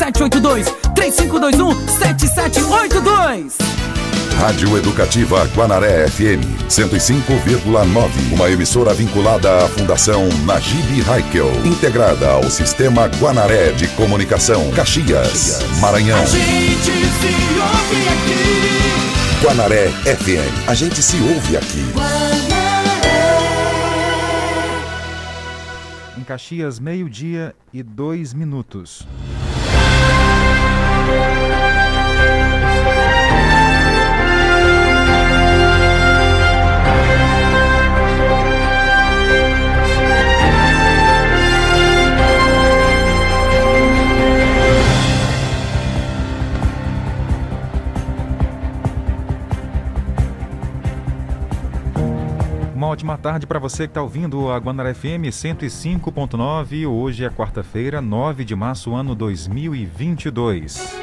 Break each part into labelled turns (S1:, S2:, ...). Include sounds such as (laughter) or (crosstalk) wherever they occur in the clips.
S1: 7782. 3521 7782.
S2: Rádio Educativa Guanaré FM 105,9. Uma emissora vinculada à Fundação Najib Haikel. Integrada ao Sistema Guanaré de Comunicação. Caxias, Maranhão.
S1: A gente se ouve aqui.
S2: Guanaré FM. A gente se ouve aqui.
S3: Em Caxias, meio-dia e dois minutos. Ótima tarde para você que está ouvindo a Guanara FM 105.9. Hoje é quarta-feira, 9 de março, ano 2022.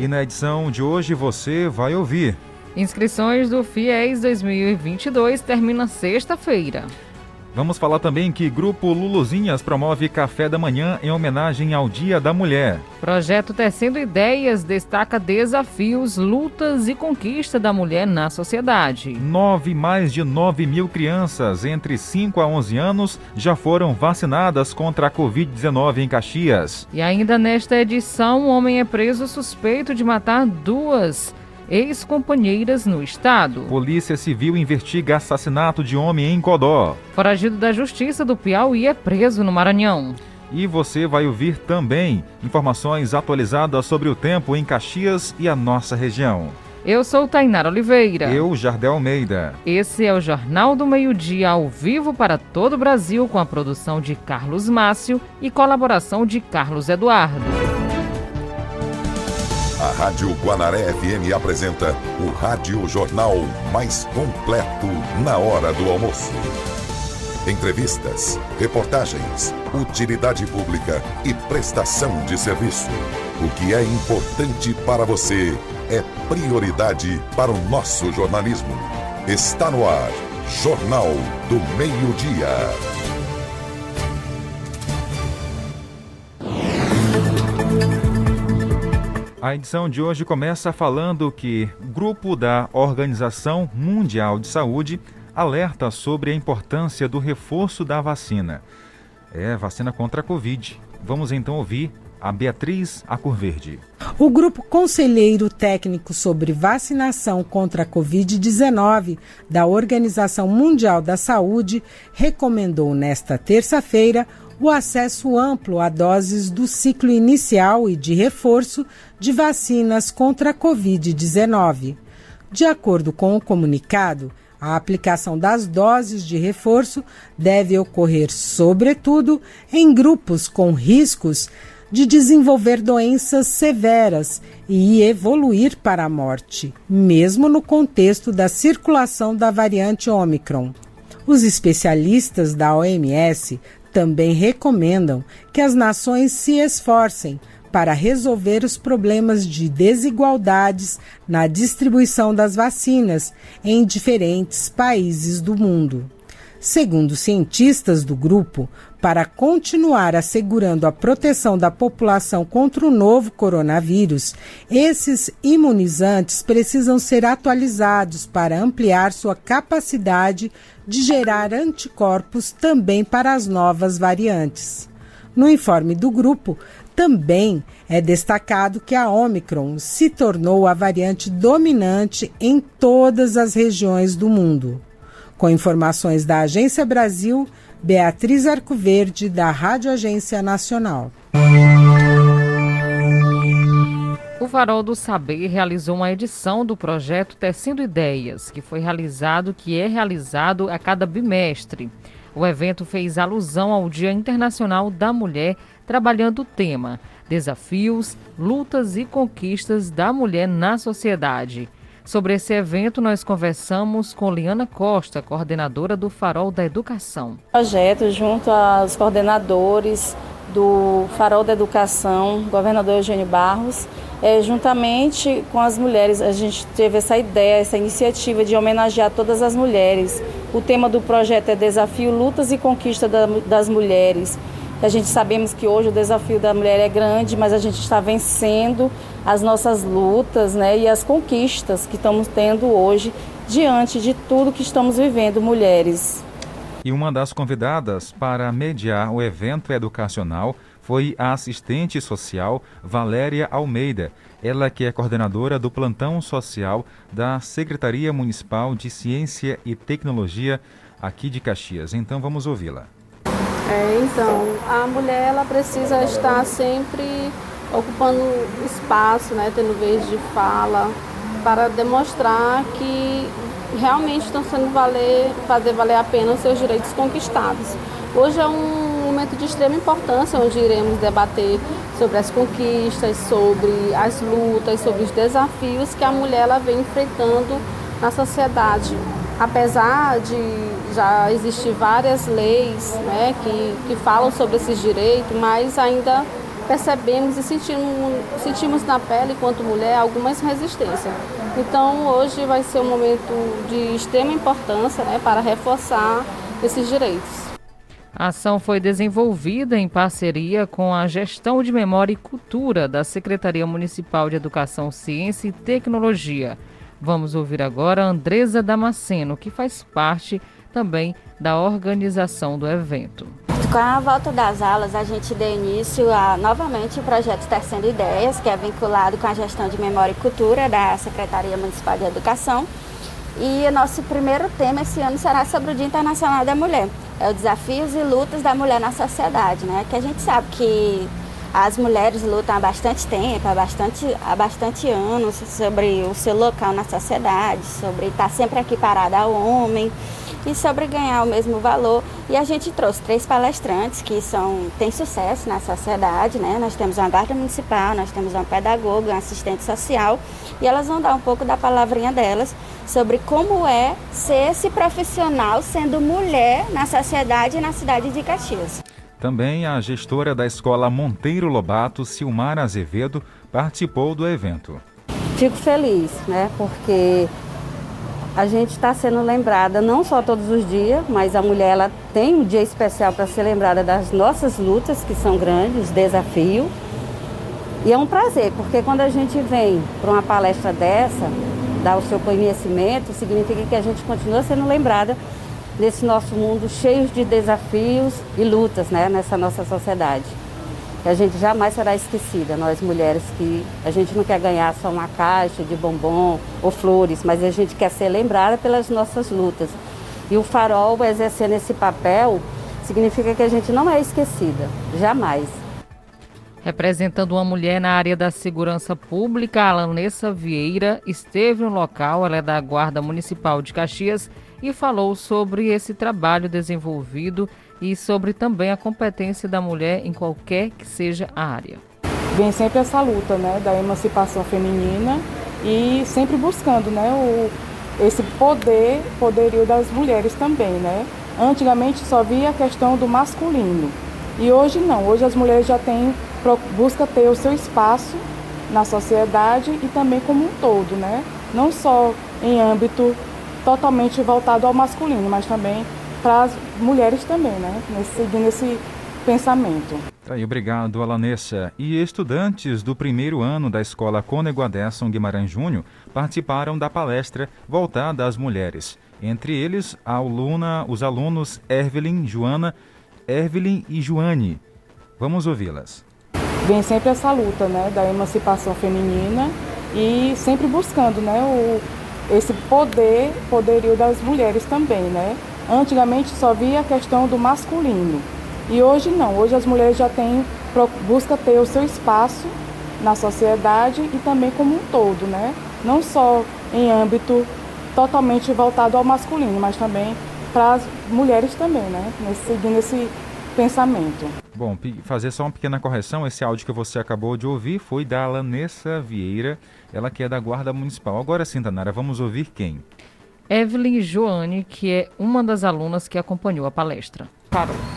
S3: E na edição de hoje você vai ouvir.
S4: Inscrições do FIES 2022 termina sexta-feira.
S3: Vamos falar também que Grupo Luluzinhas promove café da manhã em homenagem ao Dia da Mulher.
S4: Projeto Tecendo Ideias destaca desafios, lutas e conquista da mulher na sociedade.
S3: Nove, mais de 9 mil crianças entre 5 a 11 anos já foram vacinadas contra a Covid-19 em Caxias.
S4: E ainda nesta edição, um homem é preso suspeito de matar duas ex-companheiras no estado.
S3: Polícia Civil investiga assassinato de homem em Godó.
S4: Foragido da Justiça do Piauí é preso no Maranhão.
S3: E você vai ouvir também informações atualizadas sobre o tempo em Caxias e a nossa região.
S4: Eu sou Tainara Oliveira.
S3: Eu, Jardel Almeida.
S4: Esse é o Jornal do Meio-Dia ao vivo para todo o Brasil com a produção de Carlos Márcio e colaboração de Carlos Eduardo.
S2: A Rádio Guanaré FM apresenta o Rádio Jornal mais completo na hora do almoço. Entrevistas, reportagens, utilidade pública e prestação de serviço. O que é importante para você é prioridade para o nosso jornalismo. Está no ar, Jornal do Meio-Dia.
S3: A edição de hoje começa falando que grupo da Organização Mundial de Saúde alerta sobre a importância do reforço da vacina. É, vacina contra a Covid. Vamos então ouvir a Beatriz Acurverde.
S5: O grupo conselheiro técnico sobre vacinação contra a Covid-19 da Organização Mundial da Saúde recomendou nesta terça-feira o acesso amplo a doses do ciclo inicial e de reforço de vacinas contra a Covid-19. De acordo com o comunicado, a aplicação das doses de reforço deve ocorrer, sobretudo, em grupos com riscos de desenvolver doenças severas e evoluir para a morte, mesmo no contexto da circulação da variante Omicron. Os especialistas da OMS também recomendam que as nações se esforcem para resolver os problemas de desigualdades na distribuição das vacinas em diferentes países do mundo. Segundo cientistas do grupo, para continuar assegurando a proteção da população contra o novo coronavírus, esses imunizantes precisam ser atualizados para ampliar sua capacidade de gerar anticorpos também para as novas variantes. No informe do grupo, também é destacado que a Omicron se tornou a variante dominante em todas as regiões do mundo. Com informações da Agência Brasil, Beatriz Arcoverde, da Rádio Agência Nacional.
S4: O Farol do Saber realizou uma edição do projeto Tecendo Ideias, que foi realizado, que é realizado a cada bimestre. O evento fez alusão ao Dia Internacional da Mulher, trabalhando o tema Desafios, Lutas e Conquistas da Mulher na Sociedade. Sobre esse evento, nós conversamos com Liana Costa, coordenadora do Farol da Educação.
S6: Projeto junto aos coordenadores do Farol da Educação, governador Eugênio Barros, é, juntamente com as mulheres, a gente teve essa ideia, essa iniciativa de homenagear todas as mulheres. O tema do projeto é Desafio, Lutas e Conquista da, das Mulheres. A gente sabemos que hoje o desafio da mulher é grande, mas a gente está vencendo as nossas lutas né, e as conquistas que estamos tendo hoje diante de tudo que estamos vivendo, mulheres.
S3: E uma das convidadas para mediar o evento educacional foi a assistente social Valéria Almeida, ela que é coordenadora do plantão social da Secretaria Municipal de Ciência e Tecnologia aqui de Caxias. Então vamos ouvi-la.
S7: É, então, a mulher ela precisa estar sempre ocupando espaço, né, tendo vez de fala, para demonstrar que realmente estão sendo valer, fazer valer a pena os seus direitos conquistados. Hoje é um momento de extrema importância, onde iremos debater sobre as conquistas, sobre as lutas, sobre os desafios que a mulher ela vem enfrentando na sociedade apesar de já existir várias leis né, que, que falam sobre esses direitos, mas ainda percebemos e sentimos, sentimos na pele, enquanto mulher, algumas resistências. Então, hoje vai ser um momento de extrema importância né, para reforçar esses direitos.
S4: A ação foi desenvolvida em parceria com a Gestão de Memória e Cultura da Secretaria Municipal de Educação, Ciência e Tecnologia. Vamos ouvir agora a Andresa Damasceno, que faz parte também da organização do evento.
S8: Com a volta das aulas, a gente deu início a novamente o projeto Tecendo Ideias, que é vinculado com a gestão de memória e cultura da Secretaria Municipal de Educação. E o nosso primeiro tema esse ano será sobre o Dia Internacional da Mulher. É os desafios e lutas da mulher na sociedade, né? Que a gente sabe que as mulheres lutam há bastante tempo, há bastante, há bastante anos, sobre o seu local na sociedade, sobre estar sempre equiparada ao homem e sobre ganhar o mesmo valor. E a gente trouxe três palestrantes que são, têm sucesso na sociedade, né? Nós temos uma guarda municipal, nós temos uma pedagoga, uma assistente social, e elas vão dar um pouco da palavrinha delas sobre como é ser esse profissional sendo mulher na sociedade e na cidade de Caxias.
S3: Também a gestora da escola Monteiro Lobato, Silmar Azevedo, participou do evento.
S6: Fico feliz, né? Porque a gente está sendo lembrada não só todos os dias, mas a mulher ela tem um dia especial para ser lembrada das nossas lutas, que são grandes, desafios. E é um prazer, porque quando a gente vem para uma palestra dessa, dar o seu conhecimento, significa que a gente continua sendo lembrada nesse nosso mundo cheio de desafios e lutas né, nessa nossa sociedade. Que a gente jamais será esquecida, nós mulheres, que a gente não quer ganhar só uma caixa de bombom ou flores, mas a gente quer ser lembrada pelas nossas lutas. E o farol exercendo esse papel significa que a gente não é esquecida, jamais.
S4: Representando uma mulher na área da segurança pública, a Alanessa Vieira esteve no local, ela é da Guarda Municipal de Caxias e falou sobre esse trabalho desenvolvido e sobre também a competência da mulher em qualquer que seja a área.
S9: Vem sempre essa luta né, da emancipação feminina e sempre buscando né, o, esse poder, poderio das mulheres também. Né? Antigamente só via a questão do masculino e hoje não, hoje as mulheres já têm, busca ter o seu espaço na sociedade e também como um todo, né? não só em âmbito totalmente voltado ao masculino, mas também para as mulheres também, né? Nesse, seguindo esse pensamento.
S3: Tá aí, obrigado, Alanessa. E estudantes do primeiro ano da escola Cônego Guimarães Júnior participaram da palestra voltada às mulheres. Entre eles, a aluna, os alunos Evelyn, Joana, Evelyn e Joane. Vamos ouvi-las.
S9: Vem sempre essa luta, né, da emancipação feminina e sempre buscando, né, o esse poder, poderio das mulheres também, né? Antigamente só via a questão do masculino e hoje não. Hoje as mulheres já têm busca ter o seu espaço na sociedade e também como um todo, né? Não só em âmbito totalmente voltado ao masculino, mas também para as mulheres também, né? Nesse, seguindo esse pensamento.
S3: Bom, fazer só uma pequena correção, esse áudio que você acabou de ouvir foi da Alanessa Vieira, ela que é da Guarda Municipal. Agora sim, Tanara, vamos ouvir quem?
S4: Evelyn Joane, que é uma das alunas que acompanhou a palestra.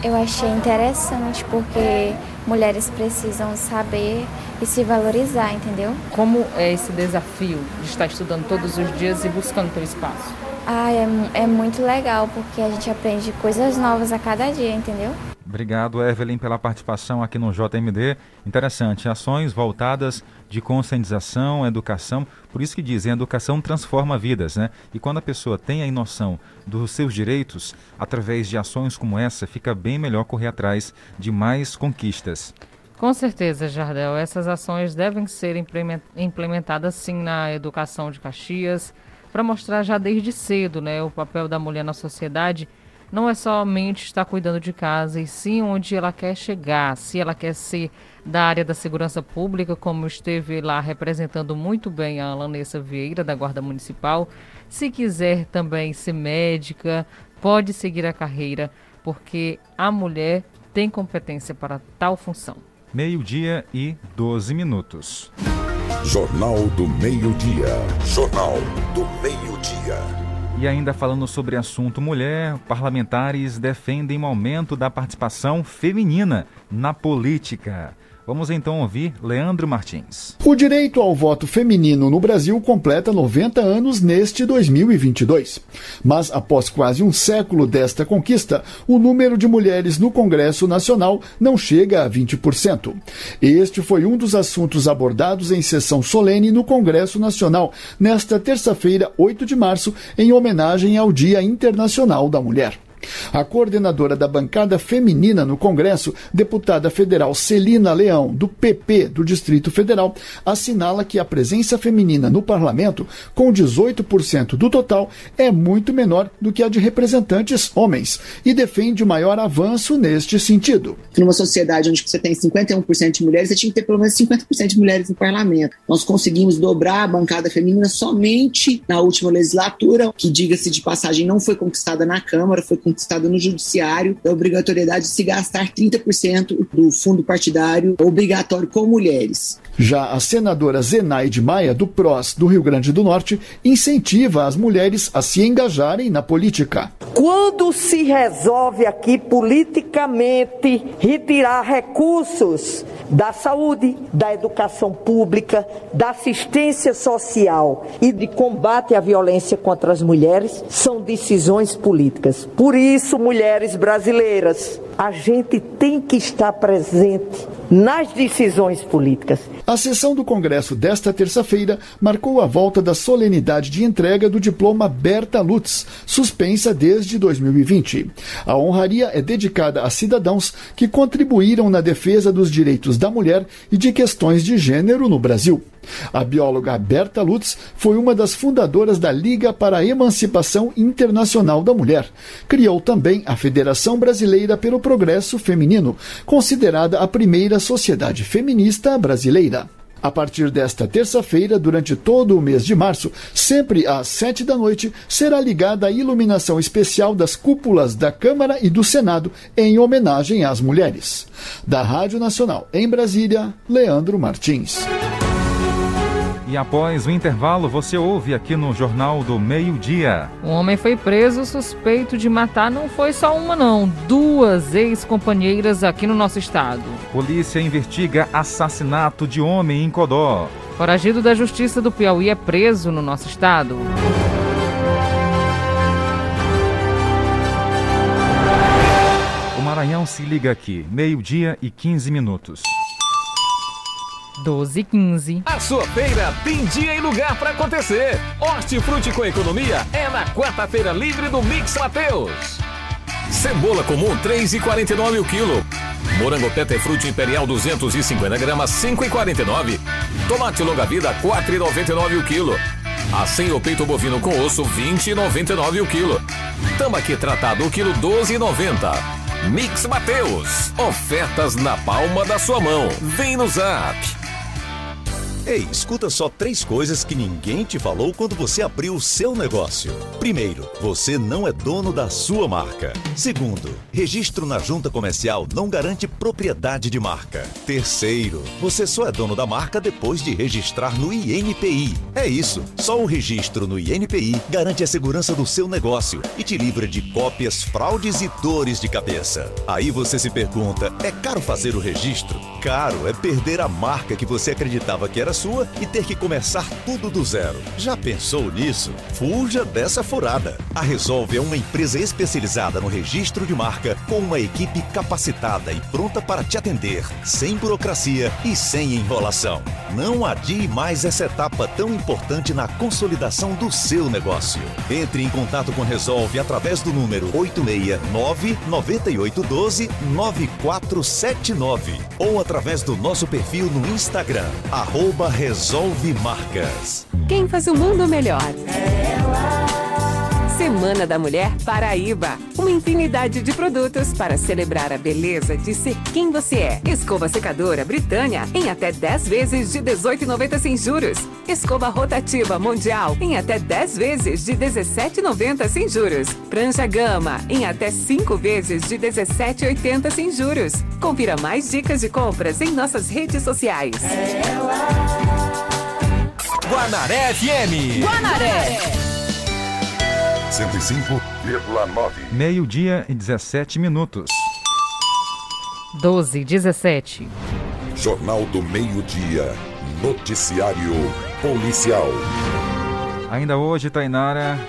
S10: Eu achei interessante porque mulheres precisam saber e se valorizar, entendeu?
S4: Como é esse desafio de estar estudando todos os dias e buscando teu espaço?
S10: Ah, é, é muito legal porque a gente aprende coisas novas a cada dia, entendeu?
S3: Obrigado, Evelyn, pela participação aqui no JMD. Interessante, ações voltadas de conscientização, educação. Por isso que dizem, a educação transforma vidas, né? E quando a pessoa tem a noção dos seus direitos, através de ações como essa, fica bem melhor correr atrás de mais conquistas.
S4: Com certeza, Jardel. Essas ações devem ser implementadas sim na educação de Caxias, para mostrar já desde cedo né, o papel da mulher na sociedade não é somente estar cuidando de casa, e sim onde ela quer chegar, se ela quer ser da área da segurança pública, como esteve lá representando muito bem a Alanessa Vieira, da Guarda Municipal. Se quiser também ser médica, pode seguir a carreira, porque a mulher tem competência para tal função.
S3: Meio-dia e 12 minutos.
S2: Jornal do Meio-Dia. Jornal do Meio-Dia.
S3: E ainda falando sobre assunto mulher, parlamentares defendem um aumento da participação feminina na política. Vamos então ouvir Leandro Martins.
S11: O direito ao voto feminino no Brasil completa 90 anos neste 2022. Mas após quase um século desta conquista, o número de mulheres no Congresso Nacional não chega a 20%. Este foi um dos assuntos abordados em sessão solene no Congresso Nacional nesta terça-feira, 8 de março, em homenagem ao Dia Internacional da Mulher. A coordenadora da bancada feminina no Congresso, deputada federal Celina Leão, do PP do Distrito Federal, assinala que a presença feminina no parlamento, com 18% do total, é muito menor do que a de representantes homens e defende o maior avanço neste sentido.
S12: Numa sociedade onde você tem 51% de mulheres, você tinha que ter pelo menos 50% de mulheres no parlamento. Nós conseguimos dobrar a bancada feminina somente na última legislatura, que, diga-se de passagem, não foi conquistada na Câmara, foi conquistada conquistada no judiciário da obrigatoriedade de se gastar 30% do fundo partidário obrigatório com mulheres.
S11: Já a senadora Zenaide Maia, do PROS do Rio Grande do Norte, incentiva as mulheres a se engajarem na política.
S13: Quando se resolve aqui politicamente retirar recursos da saúde, da educação pública, da assistência social e de combate à violência contra as mulheres, são decisões políticas. Por isso, mulheres brasileiras, a gente tem que estar presente nas decisões políticas.
S11: A sessão do Congresso desta terça-feira marcou a volta da solenidade de entrega do diploma Berta Lutz, suspensa desde 2020. A honraria é dedicada a cidadãos que contribuíram na defesa dos direitos da mulher e de questões de gênero no Brasil. A bióloga Berta Lutz foi uma das fundadoras da Liga para a Emancipação Internacional da Mulher. Criou também a Federação Brasileira pelo Progresso Feminino, considerada a primeira sociedade feminista brasileira. A partir desta terça-feira, durante todo o mês de março, sempre às sete da noite, será ligada a iluminação especial das cúpulas da Câmara e do Senado em homenagem às mulheres. Da Rádio Nacional em Brasília, Leandro Martins.
S3: E após o intervalo, você ouve aqui no Jornal do Meio-Dia.
S4: Um homem foi preso suspeito de matar não foi só uma, não, duas ex-companheiras aqui no nosso estado.
S3: Polícia investiga assassinato de homem em Codó.
S4: Foragido da Justiça do Piauí é preso no nosso estado.
S3: O Maranhão se liga aqui, meio-dia e 15 minutos.
S4: 12 e 15.
S14: A sua feira tem dia e lugar para acontecer. Hortifruti com economia é na quarta-feira livre do Mix Mateus. Cebola comum 3,49 o quilo. Morango Petefruti Imperial 250 gramas 5,49. Tomate longa vida 4,99 o quilo. Assim o peito bovino com osso 20,99 o quilo. Tambaqui tratado o quilo 12,90. Mix Mateus. Ofertas na palma da sua mão. Vem no Zap.
S15: Ei, escuta só três coisas que ninguém te falou quando você abriu o seu negócio. Primeiro, você não é dono da sua marca. Segundo, registro na junta comercial não garante propriedade de marca. Terceiro, você só é dono da marca depois de registrar no INPI. É isso, só o registro no INPI garante a segurança do seu negócio e te livra de cópias, fraudes e dores de cabeça. Aí você se pergunta: é caro fazer o registro? Caro é perder a marca que você acreditava que era sua e ter que começar tudo do zero. Já pensou nisso? Fuja dessa furada. A Resolve é uma empresa especializada no registro de marca com uma equipe capacitada e pronta para te atender, sem burocracia e sem enrolação. Não adie mais essa etapa tão importante na consolidação do seu negócio. Entre em contato com Resolve através do número 869 9812 9479 ou através do nosso perfil no Instagram, arroba Resolve Marcas.
S16: Quem faz o mundo melhor? Semana da Mulher Paraíba. Uma infinidade de produtos para celebrar a beleza de ser quem você é. Escova secadora Britânia em até 10 vezes de 18,90 sem juros. Escova rotativa Mundial em até 10 vezes de 17,90 sem juros. Prancha Gama em até 5 vezes de 17,80 sem juros. Confira mais dicas de compras em nossas redes sociais.
S14: Guanaré FM.
S4: Guanaré.
S2: 105,9.
S3: Meio-dia e 17 minutos.
S4: 12, 17.
S2: Jornal do Meio-Dia. Noticiário Policial.
S3: Ainda hoje, Tainara,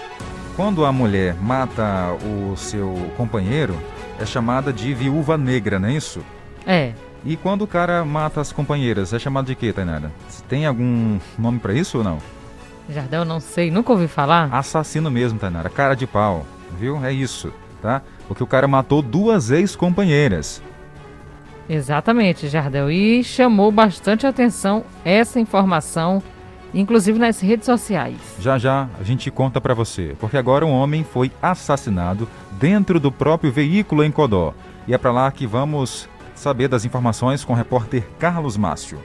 S3: quando a mulher mata o seu companheiro, é chamada de viúva negra, não é isso?
S4: É.
S3: E quando o cara mata as companheiras, é chamado de quê, Tainara? Tem algum nome para isso ou não?
S4: Jardel, não sei, nunca ouvi falar.
S3: Assassino mesmo, Tainara. Cara de pau, viu? É isso, tá? Porque o cara matou duas ex-companheiras.
S4: Exatamente, Jardel. E chamou bastante atenção essa informação, inclusive nas redes sociais.
S3: Já já a gente conta para você, porque agora um homem foi assassinado dentro do próprio veículo em Codó. E é para lá que vamos saber das informações com o repórter Carlos Márcio.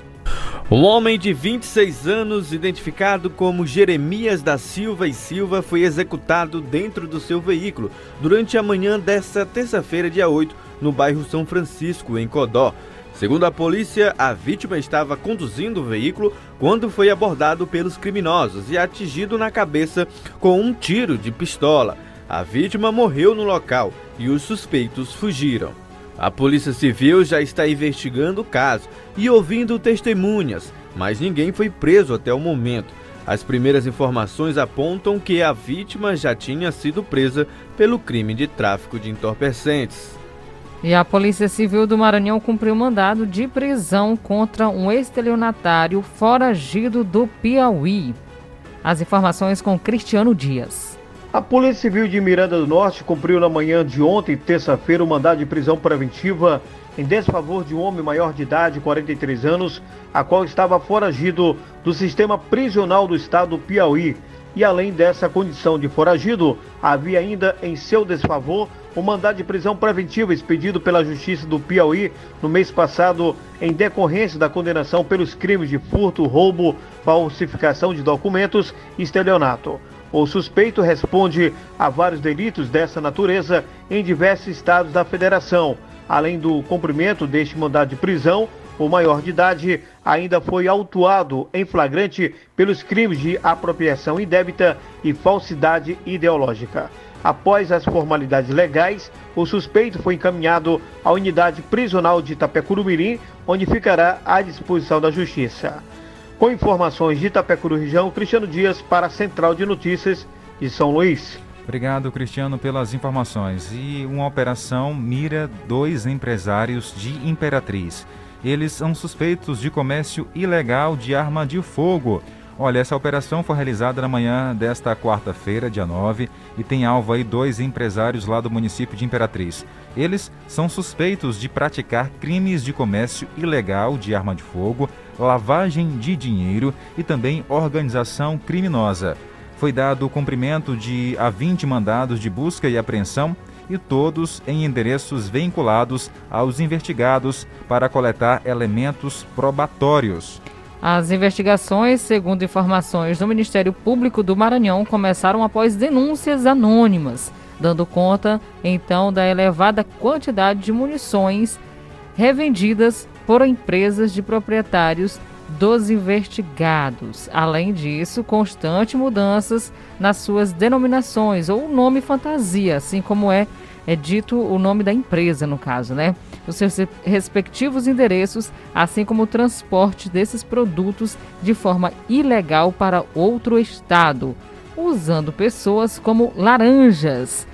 S17: Um homem de 26 anos, identificado como Jeremias da Silva e Silva, foi executado dentro do seu veículo durante a manhã desta terça-feira, dia 8, no bairro São Francisco, em Codó. Segundo a polícia, a vítima estava conduzindo o veículo quando foi abordado pelos criminosos e atingido na cabeça com um tiro de pistola. A vítima morreu no local e os suspeitos fugiram. A Polícia Civil já está investigando o caso e ouvindo testemunhas, mas ninguém foi preso até o momento. As primeiras informações apontam que a vítima já tinha sido presa pelo crime de tráfico de entorpecentes.
S4: E a Polícia Civil do Maranhão cumpriu mandado de prisão contra um estelionatário foragido do Piauí. As informações com Cristiano Dias.
S18: A Polícia Civil de Miranda do Norte cumpriu na manhã de ontem, terça-feira, o um mandado de prisão preventiva em desfavor de um homem maior de idade, 43 anos, a qual estava foragido do sistema prisional do estado do Piauí. E além dessa condição de foragido, havia ainda em seu desfavor o um mandado de prisão preventiva expedido pela Justiça do Piauí no mês passado em decorrência da condenação pelos crimes de furto, roubo, falsificação de documentos e estelionato. O suspeito responde a vários delitos dessa natureza em diversos estados da federação. Além do cumprimento deste mandado de prisão, o maior de idade ainda foi autuado em flagrante pelos crimes de apropriação indébita e falsidade ideológica. Após as formalidades legais, o suspeito foi encaminhado à unidade prisional de Itapecurumirim, onde ficará à disposição da Justiça. Com informações de Itapecuru região, Cristiano Dias para a Central de Notícias de São Luís.
S3: Obrigado, Cristiano, pelas informações. E uma operação mira dois empresários de Imperatriz. Eles são suspeitos de comércio ilegal de arma de fogo. Olha, essa operação foi realizada na manhã desta quarta-feira, dia 9, e tem alvo aí dois empresários lá do município de Imperatriz. Eles são suspeitos de praticar crimes de comércio ilegal de arma de fogo, lavagem de dinheiro e também organização criminosa. Foi dado o cumprimento de a 20 mandados de busca e apreensão e todos em endereços vinculados aos investigados para coletar elementos probatórios.
S4: As investigações, segundo informações do Ministério Público do Maranhão, começaram após denúncias anônimas, dando conta então da elevada quantidade de munições revendidas por empresas de proprietários dos investigados. Além disso, constantes mudanças nas suas denominações ou nome fantasia, assim como é é dito o nome da empresa, no caso, né? Os seus respectivos endereços, assim como o transporte desses produtos de forma ilegal para outro estado, usando pessoas como laranjas.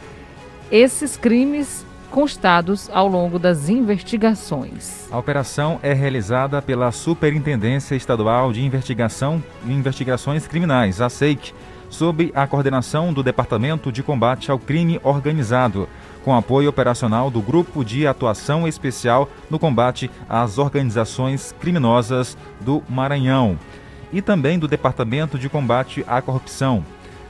S4: Esses crimes constados ao longo das investigações.
S3: A operação é realizada pela Superintendência Estadual de Investigação e Investigações Criminais, a SEIC, sob a coordenação do Departamento de Combate ao Crime Organizado, com apoio operacional do Grupo de Atuação Especial no Combate às Organizações Criminosas do Maranhão e também do Departamento de Combate à Corrupção,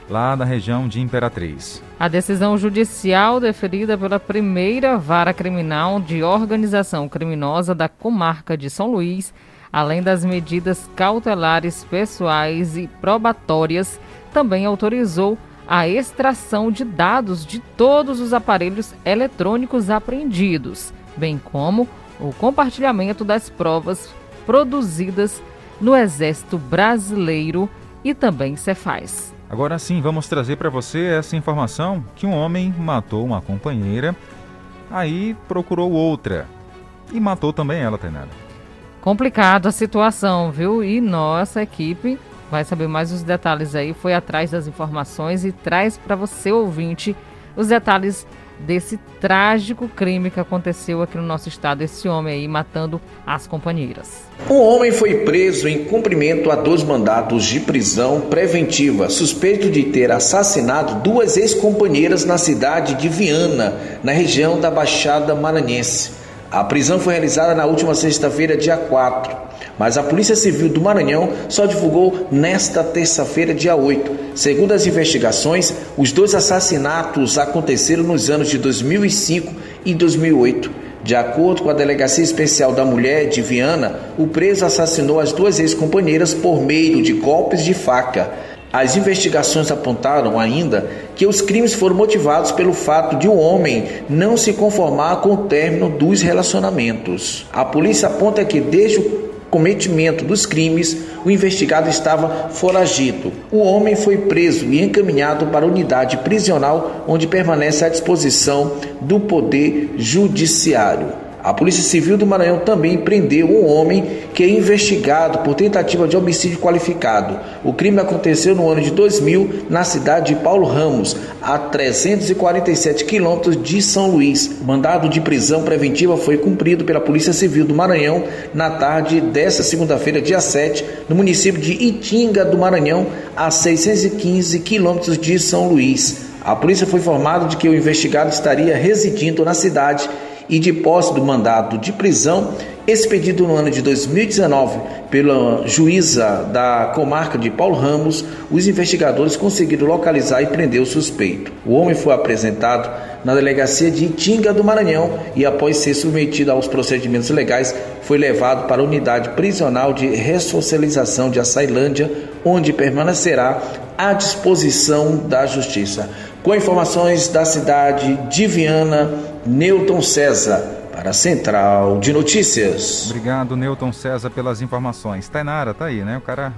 S3: lá na região de Imperatriz.
S4: A decisão judicial deferida pela primeira vara criminal de organização criminosa da comarca de São Luís, além das medidas cautelares pessoais e probatórias, também autorizou a extração de dados de todos os aparelhos eletrônicos apreendidos, bem como o compartilhamento das provas produzidas no Exército Brasileiro e também Cefaz.
S3: Agora sim, vamos trazer para você essa informação que um homem matou uma companheira, aí procurou outra e matou também ela, Tainara.
S4: Complicado a situação, viu? E nossa equipe vai saber mais os detalhes aí, foi atrás das informações e traz para você, ouvinte, os detalhes desse trágico crime que aconteceu aqui no nosso estado, esse homem aí matando as companheiras.
S19: Um homem foi preso em cumprimento a dois mandatos de prisão preventiva, suspeito de ter assassinado duas ex-companheiras na cidade de Viana, na região da Baixada Maranhense. A prisão foi realizada na última sexta-feira, dia 4 mas a Polícia Civil do Maranhão só divulgou nesta terça-feira, dia 8. Segundo as investigações, os dois assassinatos aconteceram nos anos de 2005 e 2008. De acordo com a Delegacia Especial da Mulher de Viana, o preso assassinou as duas ex-companheiras por meio de golpes de faca. As investigações apontaram ainda que os crimes foram motivados pelo fato de o um homem não se conformar com o término dos relacionamentos. A polícia aponta que desde o cometimento dos crimes, o investigado estava foragido. O homem foi preso e encaminhado para a unidade prisional, onde permanece à disposição do Poder Judiciário. A Polícia Civil do Maranhão também prendeu um homem que é investigado por tentativa de homicídio qualificado. O crime aconteceu no ano de 2000 na cidade de Paulo Ramos, a 347 quilômetros de São Luís. O mandado de prisão preventiva foi cumprido pela Polícia Civil do Maranhão na tarde desta segunda-feira, dia 7, no município de Itinga do Maranhão, a 615 quilômetros de São Luís. A polícia foi informada de que o investigado estaria residindo na cidade e de posse do mandado de prisão expedido no ano de 2019 pela juíza da comarca de Paulo Ramos, os investigadores conseguiram localizar e prender o suspeito. O homem foi apresentado na delegacia de Itinga do Maranhão e, após ser submetido aos procedimentos legais, foi levado para a unidade prisional de ressocialização de Açailândia, onde permanecerá à disposição da Justiça. Com informações da cidade de Viana, Newton César, para a Central de Notícias.
S3: Obrigado, Newton César, pelas informações. Tainara, tá aí, né? O cara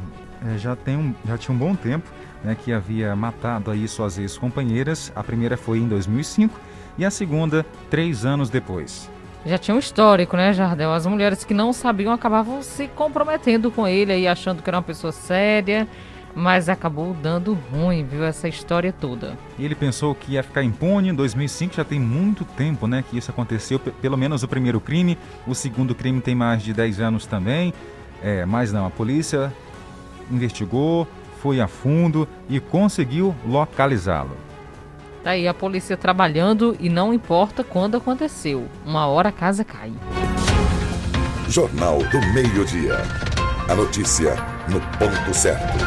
S3: é, já, tem um, já tinha um bom tempo né, que havia matado aí suas ex-companheiras. A primeira foi em 2005 e a segunda, três anos depois.
S4: Já tinha um histórico, né, Jardel? As mulheres que não sabiam acabavam se comprometendo com ele aí, achando que era uma pessoa séria mas acabou dando ruim, viu, essa história toda.
S3: E ele pensou que ia ficar impune, em 2005 já tem muito tempo, né, que isso aconteceu, pelo menos o primeiro crime, o segundo crime tem mais de 10 anos também, é, mas não, a polícia investigou, foi a fundo e conseguiu localizá-lo.
S4: Tá aí a polícia trabalhando e não importa quando aconteceu, uma hora a casa cai.
S2: Jornal do Meio-Dia. A notícia no ponto certo.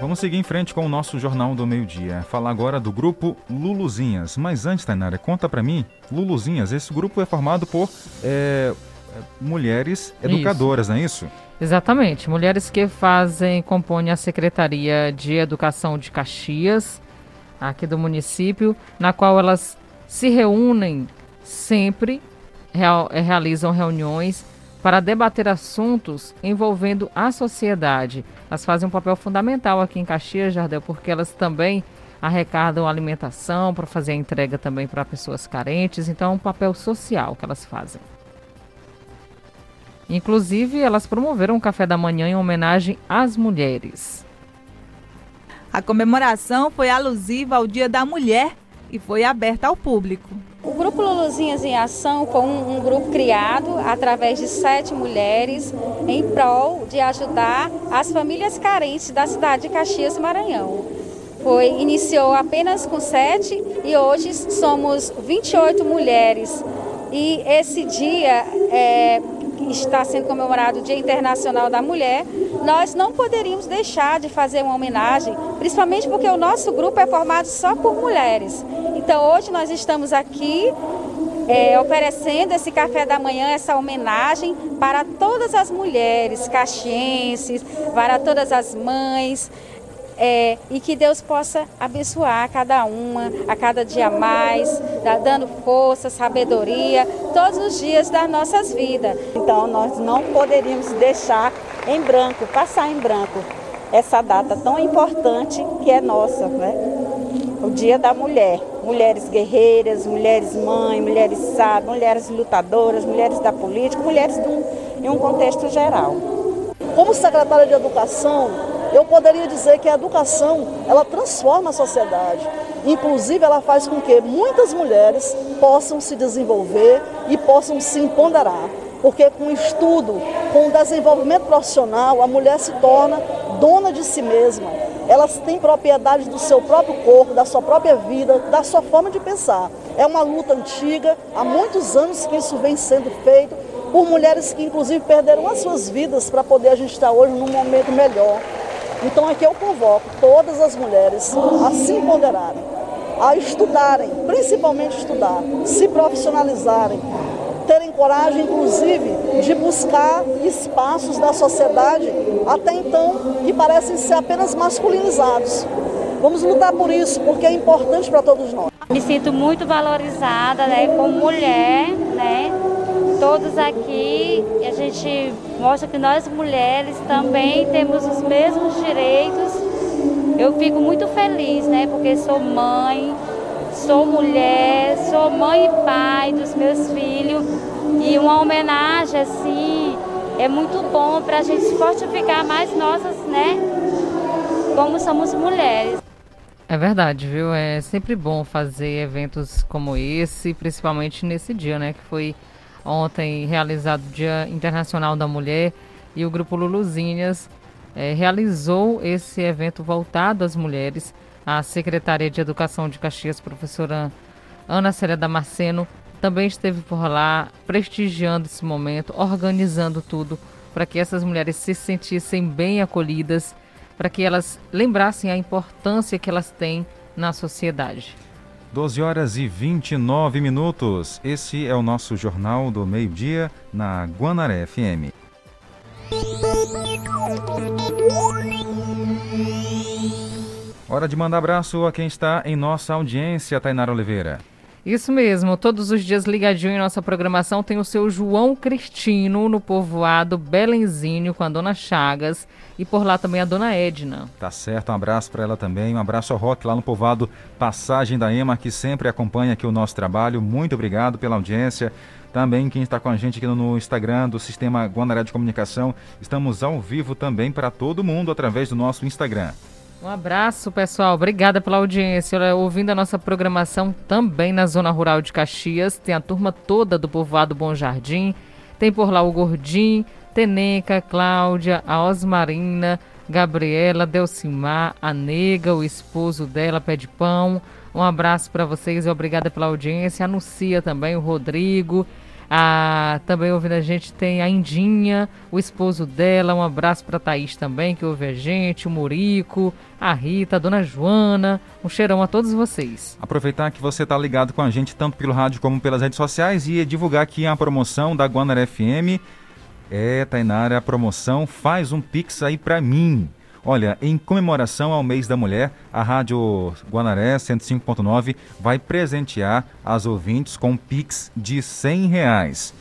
S3: Vamos seguir em frente com o nosso Jornal do Meio-Dia. Falar agora do grupo Luluzinhas. Mas antes, Tainara, conta para mim, Luluzinhas, esse grupo é formado por é, mulheres educadoras, isso. não é isso?
S4: Exatamente. Mulheres que fazem, compõem a Secretaria de Educação de Caxias, aqui do município, na qual elas se reúnem sempre, real, realizam reuniões para debater assuntos envolvendo a sociedade. Elas fazem um papel fundamental aqui em Caxias, Jardel, porque elas também arrecadam alimentação para fazer a entrega também para pessoas carentes. Então, é um papel social que elas fazem. Inclusive, elas promoveram um café da manhã em homenagem às mulheres.
S20: A comemoração foi alusiva ao Dia da Mulher e foi aberta ao público.
S21: O Grupo Luluzinhas em Ação foi um, um, grupo criado através de sete mulheres em prol de ajudar as famílias carentes da cidade de Caxias Maranhão. Foi, iniciou apenas com sete e hoje somos 28 mulheres. E esse dia é, está sendo comemorado o Dia Internacional da Mulher, nós não poderíamos deixar de fazer uma homenagem, principalmente porque o nosso grupo é formado só por mulheres. Então hoje nós estamos aqui é, oferecendo esse café da manhã, essa homenagem para todas as mulheres caxienses, para todas as mães, é, e que Deus possa abençoar cada uma, a cada dia mais, dando força, sabedoria, todos os dias das nossas vidas.
S22: Então, nós não poderíamos deixar em branco, passar em branco, essa data tão importante que é nossa, né? O Dia da Mulher. Mulheres guerreiras, mulheres mães, mulheres sábias, mulheres lutadoras, mulheres da política, mulheres em um contexto geral.
S23: Como secretária de Educação, eu poderia dizer que a educação, ela transforma a sociedade. Inclusive, ela faz com que muitas mulheres possam se desenvolver e possam se empoderar. Porque com o estudo, com o desenvolvimento profissional, a mulher se torna dona de si mesma. Elas têm propriedade do seu próprio corpo, da sua própria vida, da sua forma de pensar. É uma luta antiga, há muitos anos que isso vem sendo feito por mulheres que inclusive perderam as suas vidas para poder a gente estar hoje num momento melhor. Então aqui eu convoco todas as mulheres a se empoderarem, a estudarem, principalmente estudar, se profissionalizarem, terem coragem, inclusive, de buscar espaços da sociedade até então que parecem ser apenas masculinizados. Vamos lutar por isso, porque é importante para todos nós.
S24: Me sinto muito valorizada, né, como mulher, né, todos aqui a gente mostra que nós mulheres também temos os mesmos direitos. Eu fico muito feliz, né? Porque sou mãe, sou mulher, sou mãe e pai dos meus filhos e uma homenagem assim é muito bom para a gente fortificar mais nossas, né? Como somos mulheres.
S4: É verdade, viu? É sempre bom fazer eventos como esse, principalmente nesse dia, né? Que foi ontem realizado o Dia Internacional da Mulher e o Grupo Luluzinhas é, realizou esse evento voltado às mulheres. A Secretaria de Educação de Caxias, professora Ana Célia Damasceno, também esteve por lá prestigiando esse momento, organizando tudo para que essas mulheres se sentissem bem acolhidas, para que elas lembrassem a importância que elas têm na sociedade.
S3: 12 horas e 29 minutos. Esse é o nosso Jornal do Meio-Dia na Guanaré FM. Hora de mandar abraço a quem está em nossa audiência, Tainara Oliveira.
S4: Isso mesmo, todos os dias ligadinho em nossa programação tem o seu João Cristino no povoado Belenzinho com a dona Chagas e por lá também a dona Edna.
S3: Tá certo, um abraço para ela também, um abraço ao Rock lá no povoado Passagem da Ema que sempre acompanha aqui o nosso trabalho. Muito obrigado pela audiência. Também quem está com a gente aqui no Instagram do Sistema Guanaré de Comunicação. Estamos ao vivo também para todo mundo através do nosso Instagram.
S4: Um abraço, pessoal. Obrigada pela audiência. Ouvindo a nossa programação também na Zona Rural de Caxias, tem a turma toda do povoado Bom Jardim. Tem por lá o Gordim, Teneca, Cláudia, a Osmarina, Gabriela, Delcimar, a Nega, o esposo dela, Pé de Pão. Um abraço para vocês e obrigada pela audiência. Anuncia também o Rodrigo também ouvindo a gente tem a Indinha, o esposo dela. Um abraço para Thaís também, que ouve a gente, o Murico, a Rita, a Dona Joana. Um cheirão a todos vocês.
S3: Aproveitar que você está ligado com a gente tanto pelo rádio como pelas redes sociais e divulgar aqui a promoção da Guanara FM. É, Tainara, a promoção faz um pix aí para mim. Olha, em comemoração ao mês da mulher, a Rádio Guanaré 105.9 vai presentear as ouvintes com um Pix de 100 reais.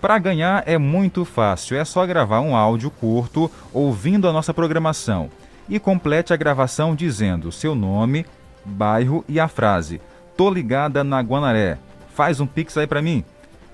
S3: Para ganhar é muito fácil, é só gravar um áudio curto ouvindo a nossa programação e complete a gravação dizendo seu nome, bairro e a frase Tô ligada na Guanaré. Faz um pix aí para mim.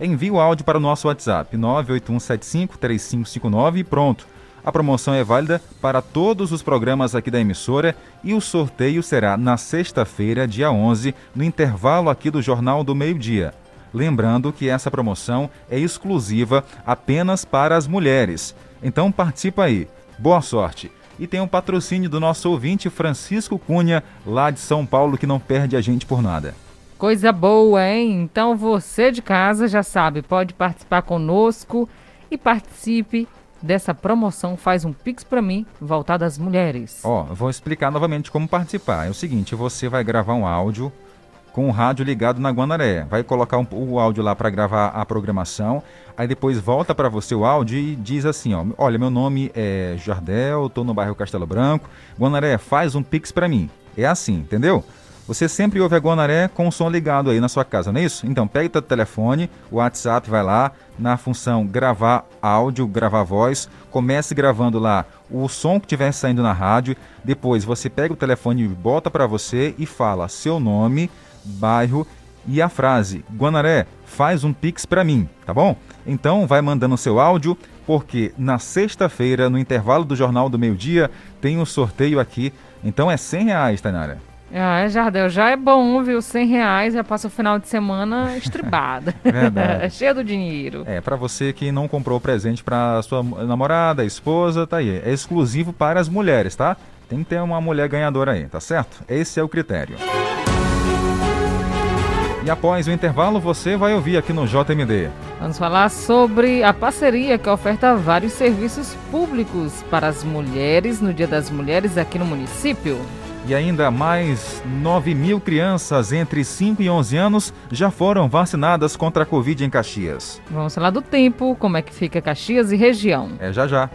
S3: Envie o áudio para o nosso WhatsApp 981753559 e pronto. A promoção é válida para todos os programas aqui da emissora e o sorteio será na sexta-feira, dia 11, no intervalo aqui do Jornal do Meio-Dia. Lembrando que essa promoção é exclusiva apenas para as mulheres. Então participa aí. Boa sorte! E tem um patrocínio do nosso ouvinte Francisco Cunha, lá de São Paulo, que não perde a gente por nada.
S4: Coisa boa, hein? Então você de casa já sabe, pode participar conosco e participe dessa promoção. Faz um Pix para mim, voltado às mulheres.
S3: Ó, vou explicar novamente como participar. É o seguinte, você vai gravar um áudio com o rádio ligado na Guanaré. Vai colocar um, o áudio lá para gravar a programação. Aí depois volta para você o áudio e diz assim, ó, olha, meu nome é Jardel, tô no bairro Castelo Branco. Guanaré, faz um Pix para mim. É assim, entendeu? Você sempre ouve a Guanaré com o som ligado aí na sua casa, não é isso? Então pega o telefone, o WhatsApp vai lá, na função gravar áudio, gravar voz, comece gravando lá o som que estiver saindo na rádio, depois você pega o telefone bota para você e fala seu nome, bairro e a frase Guanaré, faz um pix para mim, tá bom? Então vai mandando seu áudio, porque na sexta-feira, no intervalo do Jornal do Meio Dia, tem um sorteio aqui. Então é 100 reais, Tainara.
S4: Ah, é, Jardel, já é bom, viu? 100 reais, já passa o final de semana estribada. (laughs) Verdade. (laughs) Cheio do dinheiro.
S3: É, para você que não comprou presente para sua namorada, esposa, tá aí. É exclusivo para as mulheres, tá? Tem que ter uma mulher ganhadora aí, tá certo? Esse é o critério. E após o intervalo, você vai ouvir aqui no JMD.
S4: Vamos falar sobre a parceria que oferta vários serviços públicos para as mulheres no Dia das Mulheres aqui no município.
S3: E ainda mais 9 mil crianças entre 5 e 11 anos já foram vacinadas contra a Covid em Caxias.
S4: Vamos falar do tempo, como é que fica Caxias e região.
S3: É já já.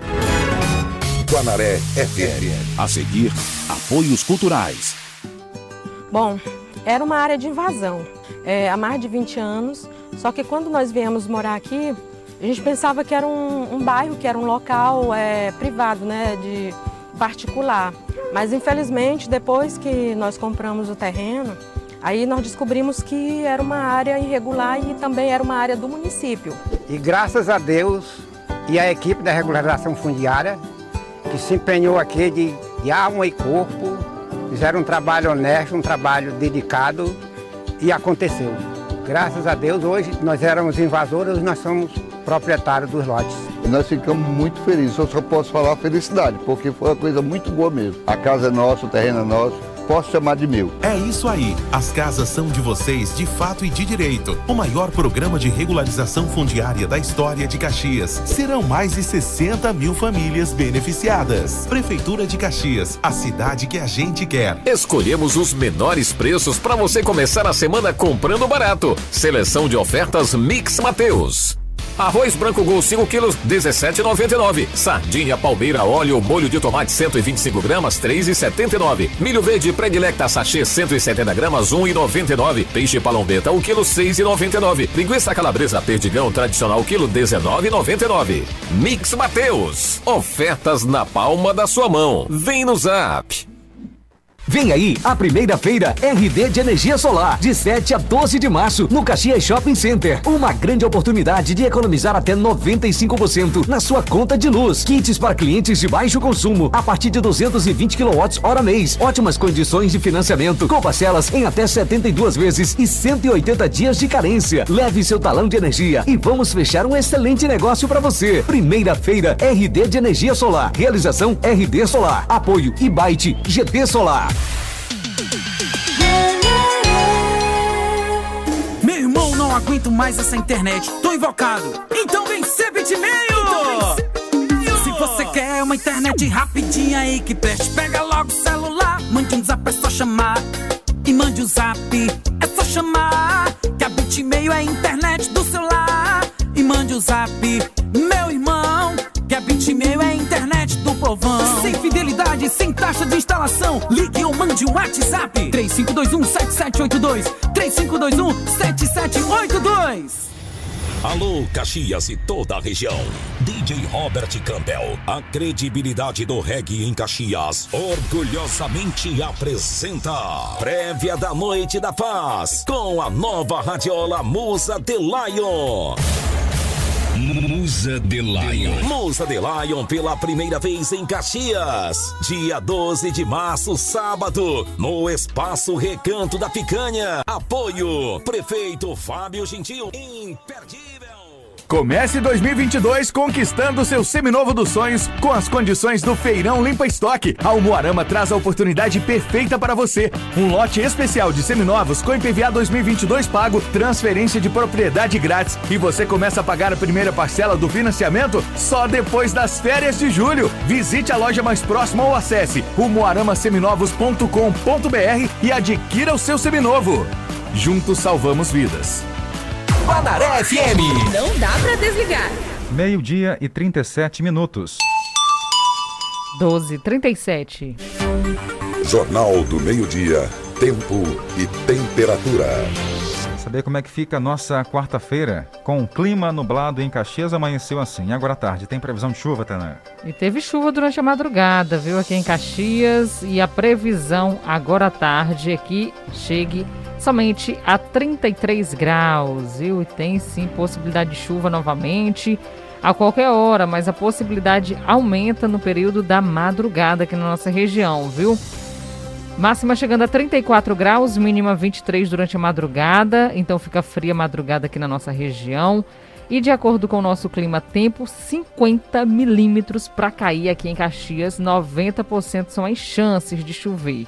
S2: Guanaré FM.
S25: A seguir, apoios culturais.
S26: Bom, era uma área de invasão é, há mais de 20 anos, só que quando nós viemos morar aqui, a gente pensava que era um, um bairro, que era um local é, privado, né, de particular. Mas infelizmente, depois que nós compramos o terreno, aí nós descobrimos que era uma área irregular e também era uma área do município.
S27: E graças a Deus e a equipe da regularização fundiária, que se empenhou aqui de, de alma e corpo, fizeram um trabalho honesto, um trabalho dedicado e aconteceu. Graças a Deus, hoje nós éramos invasores, hoje nós somos proprietários dos lotes.
S28: E nós ficamos muito felizes, eu só posso falar felicidade, porque foi uma coisa muito boa mesmo. A casa é nossa, o terreno é nosso, posso chamar de meu.
S25: É isso aí. As casas são de vocês de fato e de direito. O maior programa de regularização fundiária da história de Caxias. Serão mais de 60 mil famílias beneficiadas. Prefeitura de Caxias, a cidade que a gente quer.
S14: Escolhemos os menores preços para você começar a semana comprando barato. Seleção de ofertas Mix Mateus. Arroz branco Gol 5 quilos, 17,99. Sardinha palmeira óleo molho de tomate 125 gramas, 3,79. Milho verde predilecta sachê 170 gramas, 1,99. Peixe palombeta 1 quilo, 6,99. Linguiça calabresa perdigão tradicional quilo, 19,99. Mix Mateus. Ofertas na palma da sua mão. Vem no Zap.
S29: Vem aí a primeira feira RD de Energia Solar, de 7 a 12 de março, no Caxias Shopping Center. Uma grande oportunidade de economizar até 95% na sua conta de luz. Kits para clientes de baixo consumo, a partir de 220 kW hora mês. Ótimas condições de financiamento, com parcelas em até 72 vezes e 180 dias de carência. Leve seu talão de energia e vamos fechar um excelente negócio para você. Primeira feira RD de Energia Solar. Realização RD Solar. Apoio e Byte GT Solar.
S30: Meu irmão, não aguento mais essa internet. Tô invocado. Então vem ser bitmail! Então Se você quer uma internet rapidinha aí que preste, pega logo o celular. Mande um zap, é só chamar. E mande o um zap, é só chamar. Que a Bitmail é a internet do celular. E mande o um zap, meu irmão. Que a Bitmail é a internet do povão. Sem fidelidade, sem taxa de instalação. Ligue ou mande um WhatsApp. 3521-7782. 3521-7782.
S31: Alô, Caxias e toda a região. DJ Robert Campbell, a credibilidade do reggae em Caxias, orgulhosamente apresenta Prévia da Noite da Paz, com a nova radiola Musa The Lion. Musa The Lion. Musa The Lion pela primeira vez em Caxias. Dia 12 de março, sábado, no Espaço Recanto da Picanha. Apoio, Prefeito Fábio Gentil. Imperdível.
S32: Comece 2022 conquistando seu seminovo dos sonhos com as condições do Feirão Limpa Estoque. A Umuarama traz a oportunidade perfeita para você. Um lote especial de seminovos com IPVA 2022 pago, transferência de propriedade grátis e você começa a pagar a primeira parcela do financiamento só depois das férias de julho. Visite a loja mais próxima ou acesse umuaramaseminovos.com.br e adquira o seu seminovo. Juntos salvamos vidas.
S29: Guanaré FM.
S33: Não dá pra desligar.
S3: Meio-dia e 37 minutos.
S4: 12, 37.
S2: Jornal do Meio-Dia, Tempo e Temperatura.
S3: Saber como é que fica a nossa quarta-feira? Com o clima nublado em Caxias, amanheceu assim. E agora à tarde, tem previsão de chuva, Tana?
S4: E teve chuva durante a madrugada, viu, aqui em Caxias. E a previsão agora à tarde é que chegue somente a 33 graus, viu? E tem sim possibilidade de chuva novamente a qualquer hora, mas a possibilidade aumenta no período da madrugada aqui na nossa região, viu? Máxima chegando a 34 graus, mínima 23 durante a madrugada, então fica fria a madrugada aqui na nossa região. E de acordo com o nosso clima tempo, 50 milímetros para cair aqui em Caxias, 90% são as chances de chover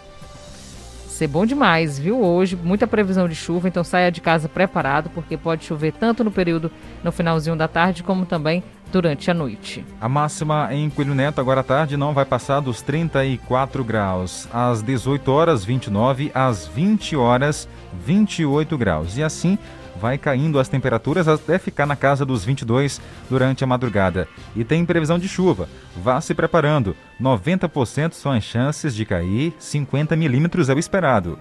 S4: ser bom demais, viu? Hoje, muita previsão de chuva, então saia de casa preparado, porque pode chover tanto no período no finalzinho da tarde, como também durante a noite.
S3: A máxima em Coelho Neto agora à tarde não vai passar dos 34 graus. Às 18 horas, 29, às 20 horas, 28 graus. E assim vai caindo as temperaturas até ficar na casa dos 22 durante a madrugada. E tem previsão de chuva. Vá se preparando. 90% são as chances de cair, 50 milímetros é o esperado.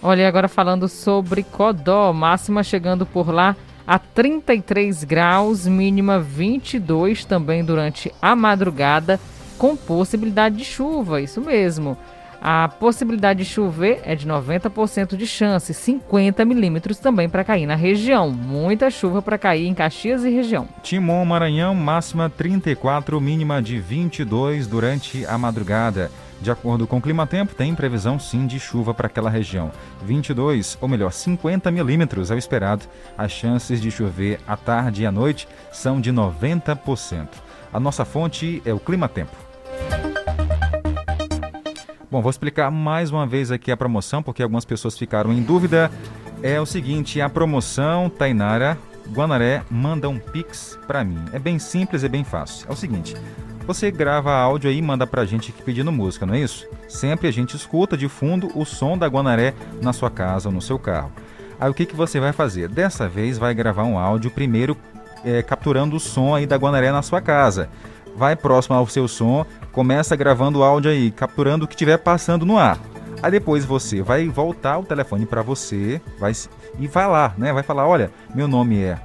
S4: Olha, agora falando sobre Codó, máxima chegando por lá a 33 graus, mínima 22 também durante a madrugada, com possibilidade de chuva, isso mesmo. A possibilidade de chover é de 90% de chance, 50 milímetros também para cair na região. Muita chuva para cair em Caxias e região.
S3: Timon, Maranhão, máxima 34, mínima de 22 durante a madrugada. De acordo com o Clima Tempo, tem previsão sim de chuva para aquela região. 22, ou melhor, 50 milímetros é o esperado. As chances de chover à tarde e à noite são de 90%. A nossa fonte é o Clima Tempo. Bom, vou explicar mais uma vez aqui a promoção, porque algumas pessoas ficaram em dúvida. É o seguinte, a promoção Tainara Guanaré manda um Pix para mim. É bem simples e bem fácil. É o seguinte, você grava áudio aí e manda pra gente aqui pedindo música, não é isso? Sempre a gente escuta de fundo o som da Guanaré na sua casa ou no seu carro. Aí o que, que você vai fazer? Dessa vez vai gravar um áudio primeiro é, capturando o som aí da Guanaré na sua casa. Vai próximo ao seu som, começa gravando o áudio aí, capturando o que estiver passando no ar. Aí depois você vai voltar o telefone para você, vai e vai lá, né? Vai falar, olha, meu nome é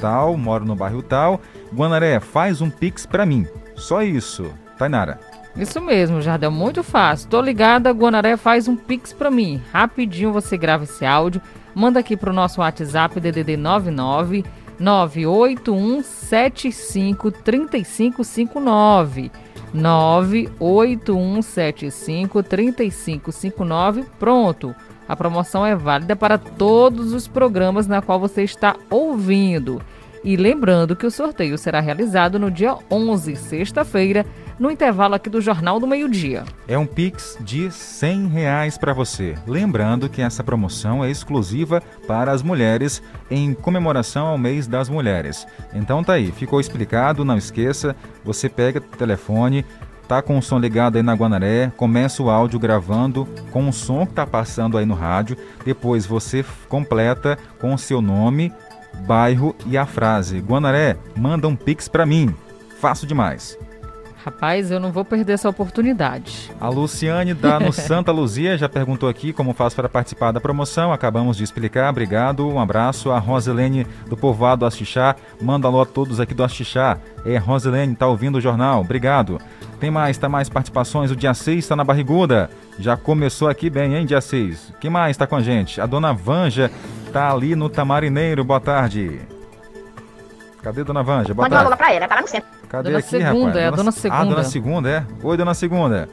S3: tal, moro no bairro tal, Guanaré, faz um pix para mim. Só isso, Tainara.
S4: Isso mesmo, Jardel, muito fácil. Tô ligada, Guanaré faz um pix para mim. Rapidinho você grava esse áudio, manda aqui pro nosso WhatsApp DDD 99 98175 3559. 98175 3559. Pronto. A promoção é válida para todos os programas na qual você está ouvindo. E lembrando que o sorteio será realizado no dia 11, sexta-feira, no intervalo aqui do Jornal do Meio-Dia.
S3: É um Pix de 100 reais para você. Lembrando que essa promoção é exclusiva para as mulheres em comemoração ao mês das mulheres. Então tá aí, ficou explicado, não esqueça, você pega o telefone, tá com o som ligado aí na Guanaré, começa o áudio gravando com o som que tá passando aí no rádio, depois você completa com o seu nome, bairro e a frase: Guanaré, manda um pix para mim. Fácil demais.
S4: Rapaz, eu não vou perder essa oportunidade.
S3: A Luciane da no (laughs) Santa Luzia já perguntou aqui como faz para participar da promoção. Acabamos de explicar. Obrigado. Um abraço. A Roselene do povoado Astixá. Manda alô a todos aqui do Astixá. É, Roselene, tá ouvindo o jornal. Obrigado. Tem mais, tá mais participações. O dia 6 está na barriguda. Já começou aqui bem, hein, dia 6. Quem mais está com a gente? A dona Vanja tá ali no Tamarineiro. Boa tarde. Cadê Dona Vanja?
S34: Boa Manda tarde. uma pra ela, tá lá no centro.
S3: Cadê
S4: dona
S3: aqui,
S4: segunda,
S3: rapaz?
S4: É a dona, dona Segunda.
S3: Ah, Dona Segunda, é? Oi, Dona Segunda.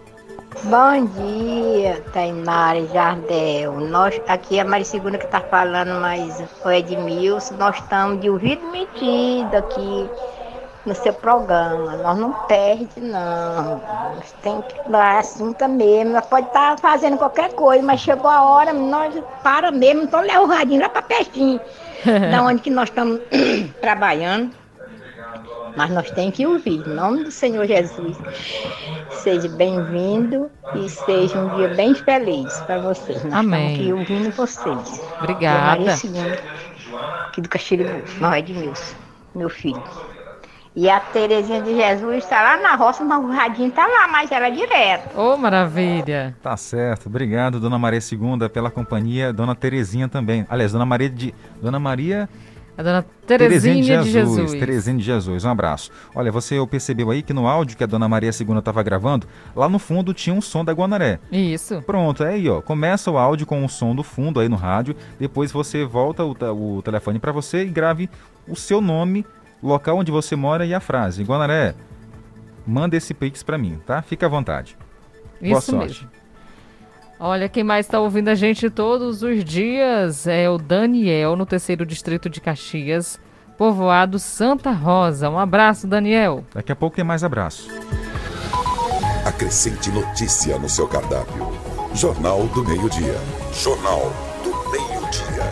S35: Bom dia, Tainara Jardel. Nós, aqui é a Maria Segunda que tá falando, mas o Edmilson, nós estamos de ouvido metido aqui no seu programa. Nós não perde, não. Nós tem que dar assunto mesmo. Nós pode estar tá fazendo qualquer coisa, mas chegou a hora, nós para mesmo, então leva o radinho lá para pertinho. (laughs) da onde que nós estamos (clears throat) trabalhando. Mas nós temos que ouvir, em nome do Senhor Jesus. Seja bem-vindo e seja um dia bem feliz para vocês. Nós
S4: Amém.
S35: estamos aqui ouvindo vocês.
S4: Obrigada.
S35: Maria Segunda, aqui do Caxiribu, não é de Milson, meu filho. E a Terezinha de Jesus está lá na roça, mas o radinho está lá, mas ela é direto.
S4: Ô, oh, maravilha!
S3: Tá certo. Obrigado, Dona Maria II, pela companhia. Dona Terezinha também. Aliás, Dona Maria de. Dona Maria.
S4: A dona Terezinha, Terezinha
S3: de,
S4: Jesus.
S3: Terezinha de Jesus, um abraço. Olha, você percebeu aí que no áudio que a dona Maria II estava gravando, lá no fundo tinha um som da Guanaré.
S4: Isso.
S3: Pronto, é aí, ó. Começa o áudio com o som do fundo aí no rádio, depois você volta o, o telefone para você e grave o seu nome local onde você mora e a frase. Guanaré, manda esse pix para mim, tá? Fica à vontade.
S4: Isso Boa sorte. Mesmo. Olha, quem mais está ouvindo a gente todos os dias é o Daniel, no terceiro distrito de Caxias, povoado Santa Rosa. Um abraço, Daniel.
S3: Daqui a pouco tem mais abraço.
S2: Acrescente notícia no seu cardápio. Jornal do Meio-Dia. Jornal do Meio-Dia.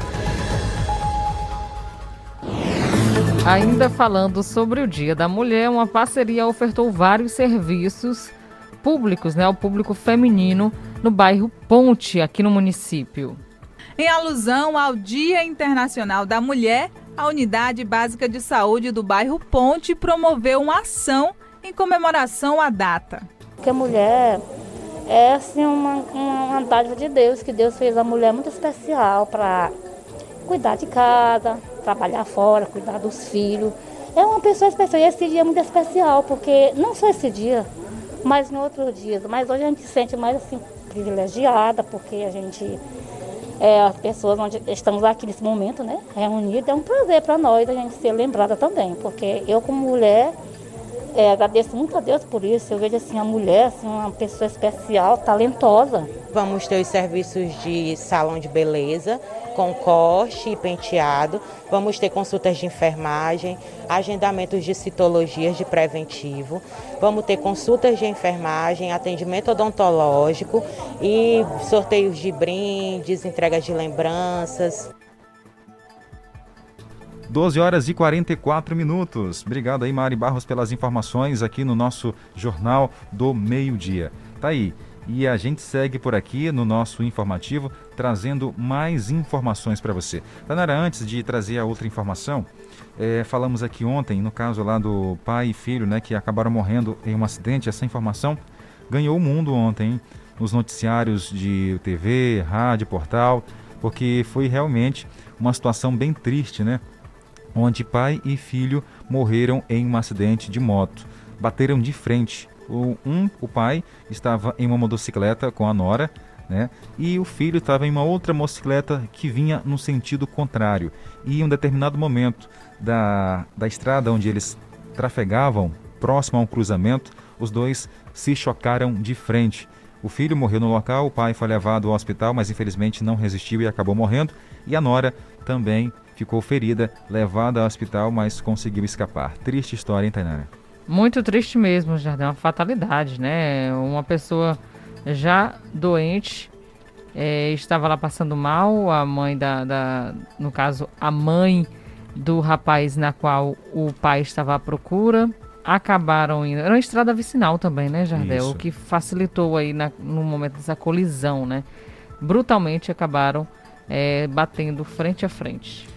S4: Ainda falando sobre o Dia da Mulher, uma parceria ofertou vários serviços públicos né, ao público feminino no bairro Ponte, aqui no município.
S20: Em alusão ao Dia Internacional da Mulher, a Unidade Básica de Saúde do bairro Ponte promoveu uma ação em comemoração à data.
S22: Porque a mulher é assim uma, uma dádiva de Deus, que Deus fez a mulher muito especial para cuidar de casa, trabalhar fora, cuidar dos filhos. É uma pessoa especial. E esse dia é muito especial, porque não só esse dia, mas em outros dias. Mas hoje a gente se sente mais assim, privilegiada, porque a gente é, as pessoas onde estamos aqui nesse momento, né, reunidas, é um prazer para nós a gente ser lembrada também, porque eu como mulher é, agradeço muito a Deus por isso. Eu vejo assim a mulher, assim, uma pessoa especial, talentosa.
S36: Vamos ter os serviços de salão de beleza, com corte e penteado. Vamos ter consultas de enfermagem, agendamentos de citologias de preventivo. Vamos ter consultas de enfermagem, atendimento odontológico e sorteios de brindes, entregas de lembranças.
S3: 12 horas e 44 minutos. Obrigado aí, Mari Barros, pelas informações aqui no nosso Jornal do Meio-Dia. Tá aí. E a gente segue por aqui no nosso informativo, trazendo mais informações para você. Tanara, antes de trazer a outra informação, é, falamos aqui ontem, no caso lá do pai e filho, né, que acabaram morrendo em um acidente. Essa informação ganhou o mundo ontem, hein? nos noticiários de TV, rádio, portal, porque foi realmente uma situação bem triste, né? Onde pai e filho morreram em um acidente de moto. Bateram de frente o, um, o pai estava em uma motocicleta com a nora, né? E o filho estava em uma outra motocicleta que vinha no sentido contrário. E em um determinado momento da, da estrada onde eles trafegavam, próximo a um cruzamento, os dois se chocaram de frente. O filho morreu no local, o pai foi levado ao hospital, mas infelizmente não resistiu e acabou morrendo. E a nora também ficou ferida, levada ao hospital, mas conseguiu escapar. Triste história, hein, Tainara?
S4: Muito triste mesmo, já é uma fatalidade, né? Uma pessoa já doente é, estava lá passando mal, a mãe da, da, no caso, a mãe do rapaz na qual o pai estava à procura, acabaram indo. Era uma estrada vicinal também, né, Jardel? Isso. O que facilitou aí na, no momento dessa colisão, né? Brutalmente acabaram é, batendo frente a frente.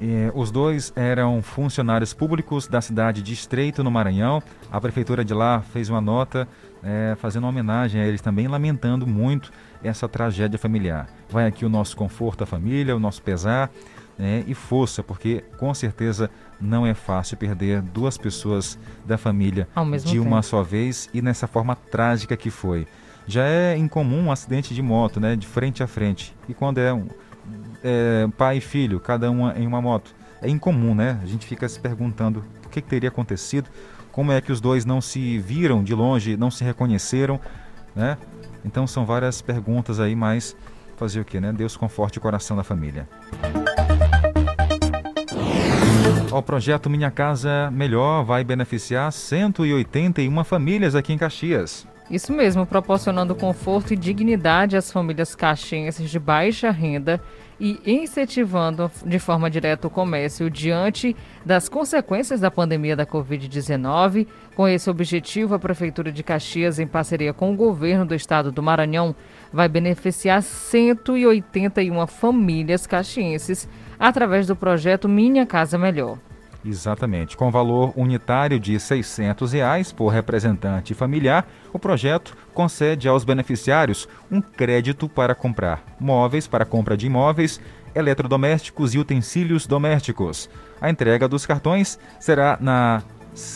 S3: Eh, os dois eram funcionários públicos da cidade de Estreito, no Maranhão. A prefeitura de lá fez uma nota eh, fazendo uma homenagem a eles também, lamentando muito essa tragédia familiar. Vai aqui o nosso conforto à família, o nosso pesar né, e força, porque com certeza não é fácil perder duas pessoas da família de
S4: tempo.
S3: uma só vez e nessa forma trágica que foi. Já é incomum um acidente de moto, né, de frente a frente. E quando é um é, pai e filho, cada um em uma moto, é incomum, né? A gente fica se perguntando o que, que teria acontecido, como é que os dois não se viram de longe, não se reconheceram, né? Então são várias perguntas aí, mas fazer o que, né? Deus conforte o coração da família. O projeto Minha Casa Melhor vai beneficiar 181 famílias aqui em Caxias.
S4: Isso mesmo, proporcionando conforto e dignidade às famílias caxienses de baixa renda e incentivando de forma direta o comércio diante das consequências da pandemia da Covid-19. Com esse objetivo, a Prefeitura de Caxias, em parceria com o governo do estado do Maranhão, vai beneficiar 181 famílias caxienses através do projeto Minha Casa Melhor.
S3: Exatamente. Com valor unitário de 600 reais por representante familiar, o projeto concede aos beneficiários um crédito para comprar móveis para compra de imóveis, eletrodomésticos e utensílios domésticos. A entrega dos cartões será na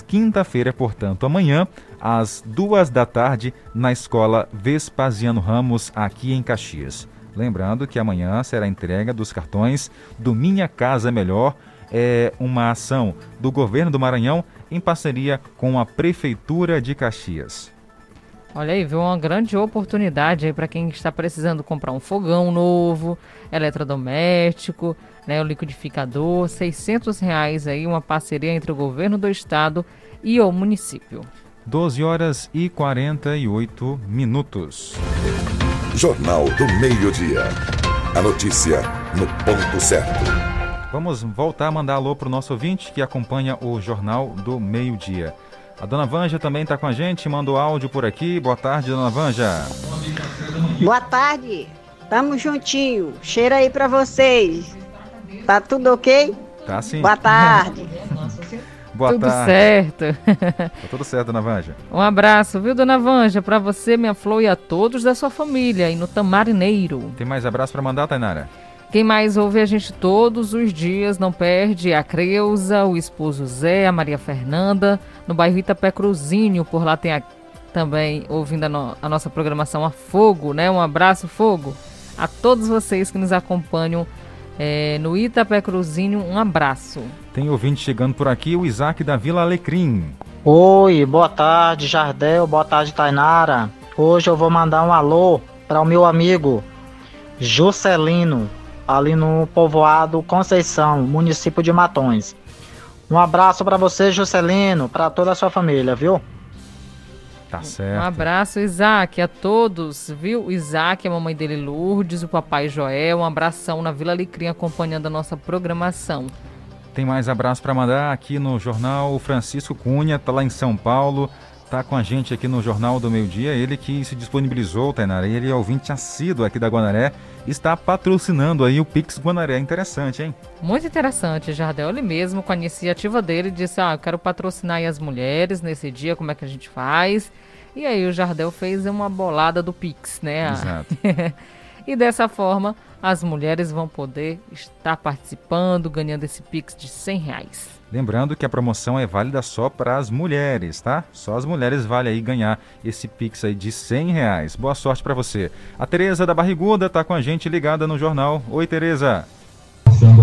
S3: quinta-feira, portanto, amanhã, às duas da tarde, na Escola Vespasiano Ramos, aqui em Caxias. Lembrando que amanhã será a entrega dos cartões do Minha Casa Melhor é uma ação do governo do Maranhão em parceria com a Prefeitura de Caxias.
S4: Olha aí, viu uma grande oportunidade aí para quem está precisando comprar um fogão novo, eletrodoméstico, né, o liquidificador, 600 reais aí, uma parceria entre o governo do estado e o município.
S3: 12 horas e 48 minutos.
S2: Jornal do Meio-Dia. A notícia no ponto certo.
S3: Vamos voltar a mandar alô para o nosso ouvinte que acompanha o Jornal do Meio-Dia. A dona Vanja também está com a gente, mandou áudio por aqui. Boa tarde, dona Vanja.
S34: Boa tarde, tamo juntinho. Cheiro aí para vocês. Tá tudo ok?
S3: Tá sim.
S34: Boa tarde. (laughs)
S3: Boa
S4: tudo
S3: tarde.
S4: certo.
S3: Tá tudo certo, dona Vanja.
S4: Um abraço, viu, dona Vanja, para você, minha flor e a todos da sua família aí no Tamarineiro.
S3: Tem mais abraço para mandar, Tainara?
S4: Quem mais ouve a gente todos os dias, não perde, a Creuza, o esposo Zé, a Maria Fernanda, no bairro Itapé Cruzinho, por lá tem a, também ouvindo a, no, a, nossa programação a Fogo, né? Um abraço, Fogo, a todos vocês que nos acompanham é, no Itapé Cruzinho, um abraço.
S3: Tem ouvinte chegando por aqui, o Isaac da Vila Alecrim.
S37: Oi, boa tarde, Jardel, boa tarde, Tainara. Hoje eu vou mandar um alô para o meu amigo Juscelino, ali no povoado Conceição, município de Matões. Um abraço para você, Juscelino, para toda a sua família, viu?
S3: Tá certo.
S4: Um abraço, Isaac, a todos, viu? O Isaac, a mamãe dele, Lourdes, o papai Joel, um abração na Vila Alecrim acompanhando a nossa programação.
S3: Tem mais abraço para mandar aqui no jornal. O Francisco Cunha tá lá em São Paulo, tá com a gente aqui no Jornal do Meio Dia. Ele que se disponibilizou, Tainara, ele é ouvinte assíduo aqui da Guanaré está patrocinando aí o Pix Guanaré. Interessante, hein?
S4: Muito interessante, Jardel. Ele mesmo, com a iniciativa dele, disse: Ah, eu quero patrocinar as mulheres nesse dia, como é que a gente faz? E aí o Jardel fez uma bolada do Pix, né?
S3: Exato. (laughs)
S4: e dessa forma, as mulheres vão poder estar participando, ganhando esse Pix de 100 reais.
S3: Lembrando que a promoção é válida só para as mulheres, tá? Só as mulheres vale aí ganhar esse Pix aí de 100 reais. Boa sorte para você. A Tereza da Barriguda tá com a gente ligada no jornal. Oi, Tereza.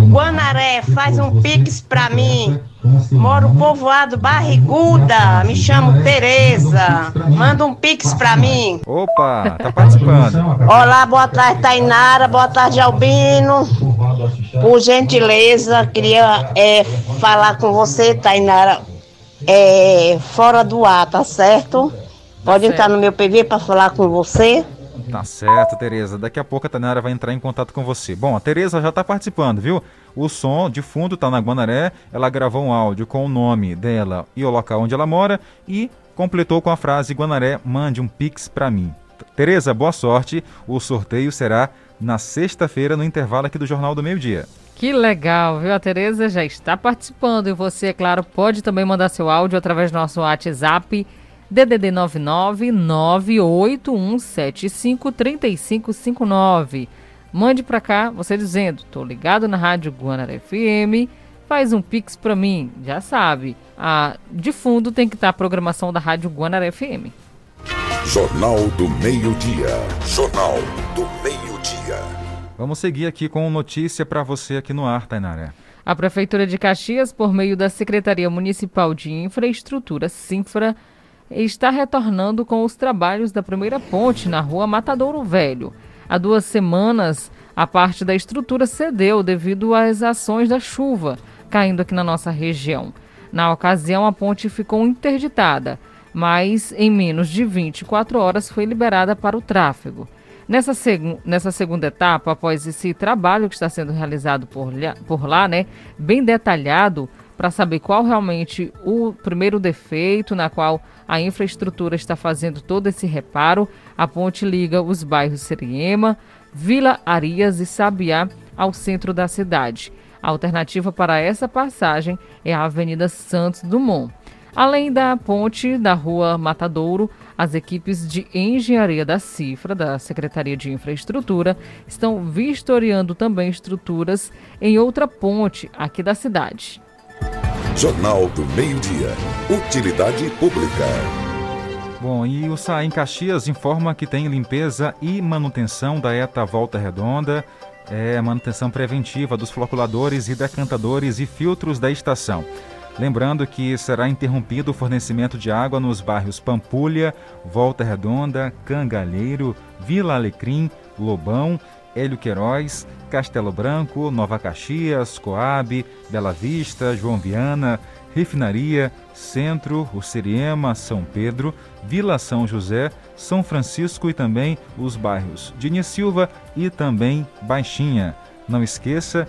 S38: Guanaré, faz um pix pra mim. Moro povoado Barriguda, me chamo Tereza. Manda um pix pra mim.
S3: Opa, tá participando.
S38: Olá, boa tarde, Tainara. Boa tarde, Albino. Por gentileza, queria é, falar com você, Tainara, é, fora do ar, tá certo? Pode
S4: certo.
S38: entrar no meu PV para falar com você.
S3: Tá certo, Tereza. Daqui a pouco a Tainara vai entrar em contato com você. Bom, a Tereza já tá participando, viu? O som de fundo tá na Guanaré. Ela gravou um áudio com o nome dela e o local onde ela mora e completou com a frase Guanaré, mande um pix pra mim. Tereza, boa sorte. O sorteio será na sexta-feira no intervalo aqui do Jornal do Meio Dia.
S4: Que legal, viu? A Tereza já está participando e você, é claro, pode também mandar seu áudio através do nosso WhatsApp DDD 99 98175 3559. Mande para cá, você dizendo, tô ligado na Rádio Guanara FM, faz um pix para mim, já sabe. Ah, de fundo tem que estar a programação da Rádio Guanara FM.
S2: Jornal do Meio-Dia. Jornal do Meio-Dia.
S3: Vamos seguir aqui com notícia para você aqui no ar, Tainaré.
S4: A Prefeitura de Caxias, por meio da Secretaria Municipal de Infraestrutura, Sinfra, está retornando com os trabalhos da primeira ponte na rua Matadouro Velho. Há duas semanas, a parte da estrutura cedeu devido às ações da chuva caindo aqui na nossa região. Na ocasião, a ponte ficou interditada, mas em menos de 24 horas foi liberada para o tráfego. Nessa, seg nessa segunda etapa, após esse trabalho que está sendo realizado por, por lá, né, bem detalhado, para saber qual realmente o primeiro defeito na qual a infraestrutura está fazendo todo esse reparo. A ponte liga os bairros Seriema, Vila Arias e Sabiá ao centro da cidade. A alternativa para essa passagem é a Avenida Santos Dumont. Além da ponte da Rua Matadouro, as equipes de engenharia da Cifra, da Secretaria de Infraestrutura, estão vistoriando também estruturas em outra ponte aqui da cidade.
S2: Jornal do Meio-Dia. Utilidade Pública.
S3: Bom, e o SAIM Caxias informa que tem limpeza e manutenção da ETA Volta Redonda, é, manutenção preventiva dos floculadores e decantadores e filtros da estação. Lembrando que será interrompido o fornecimento de água nos bairros Pampulha, Volta Redonda, Cangalheiro, Vila Alecrim, Lobão Hélio Queiroz, Castelo Branco, Nova Caxias, Coab, Bela Vista, João Viana, Refinaria, Centro, Uceriema, São Pedro, Vila São José, São Francisco e também os bairros Dini Silva e também Baixinha. Não esqueça,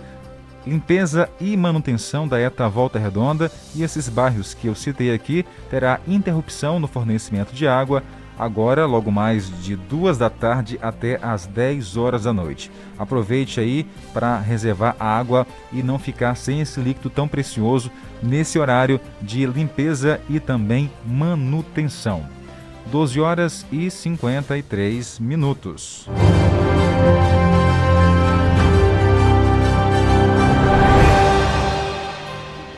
S3: limpeza e manutenção da ETA Volta Redonda e esses bairros que eu citei aqui terá interrupção no fornecimento de água agora logo mais de duas da tarde até às 10 horas da noite. Aproveite aí para reservar a água e não ficar sem esse líquido tão precioso nesse horário de limpeza e também manutenção. 12 horas e 53 minutos.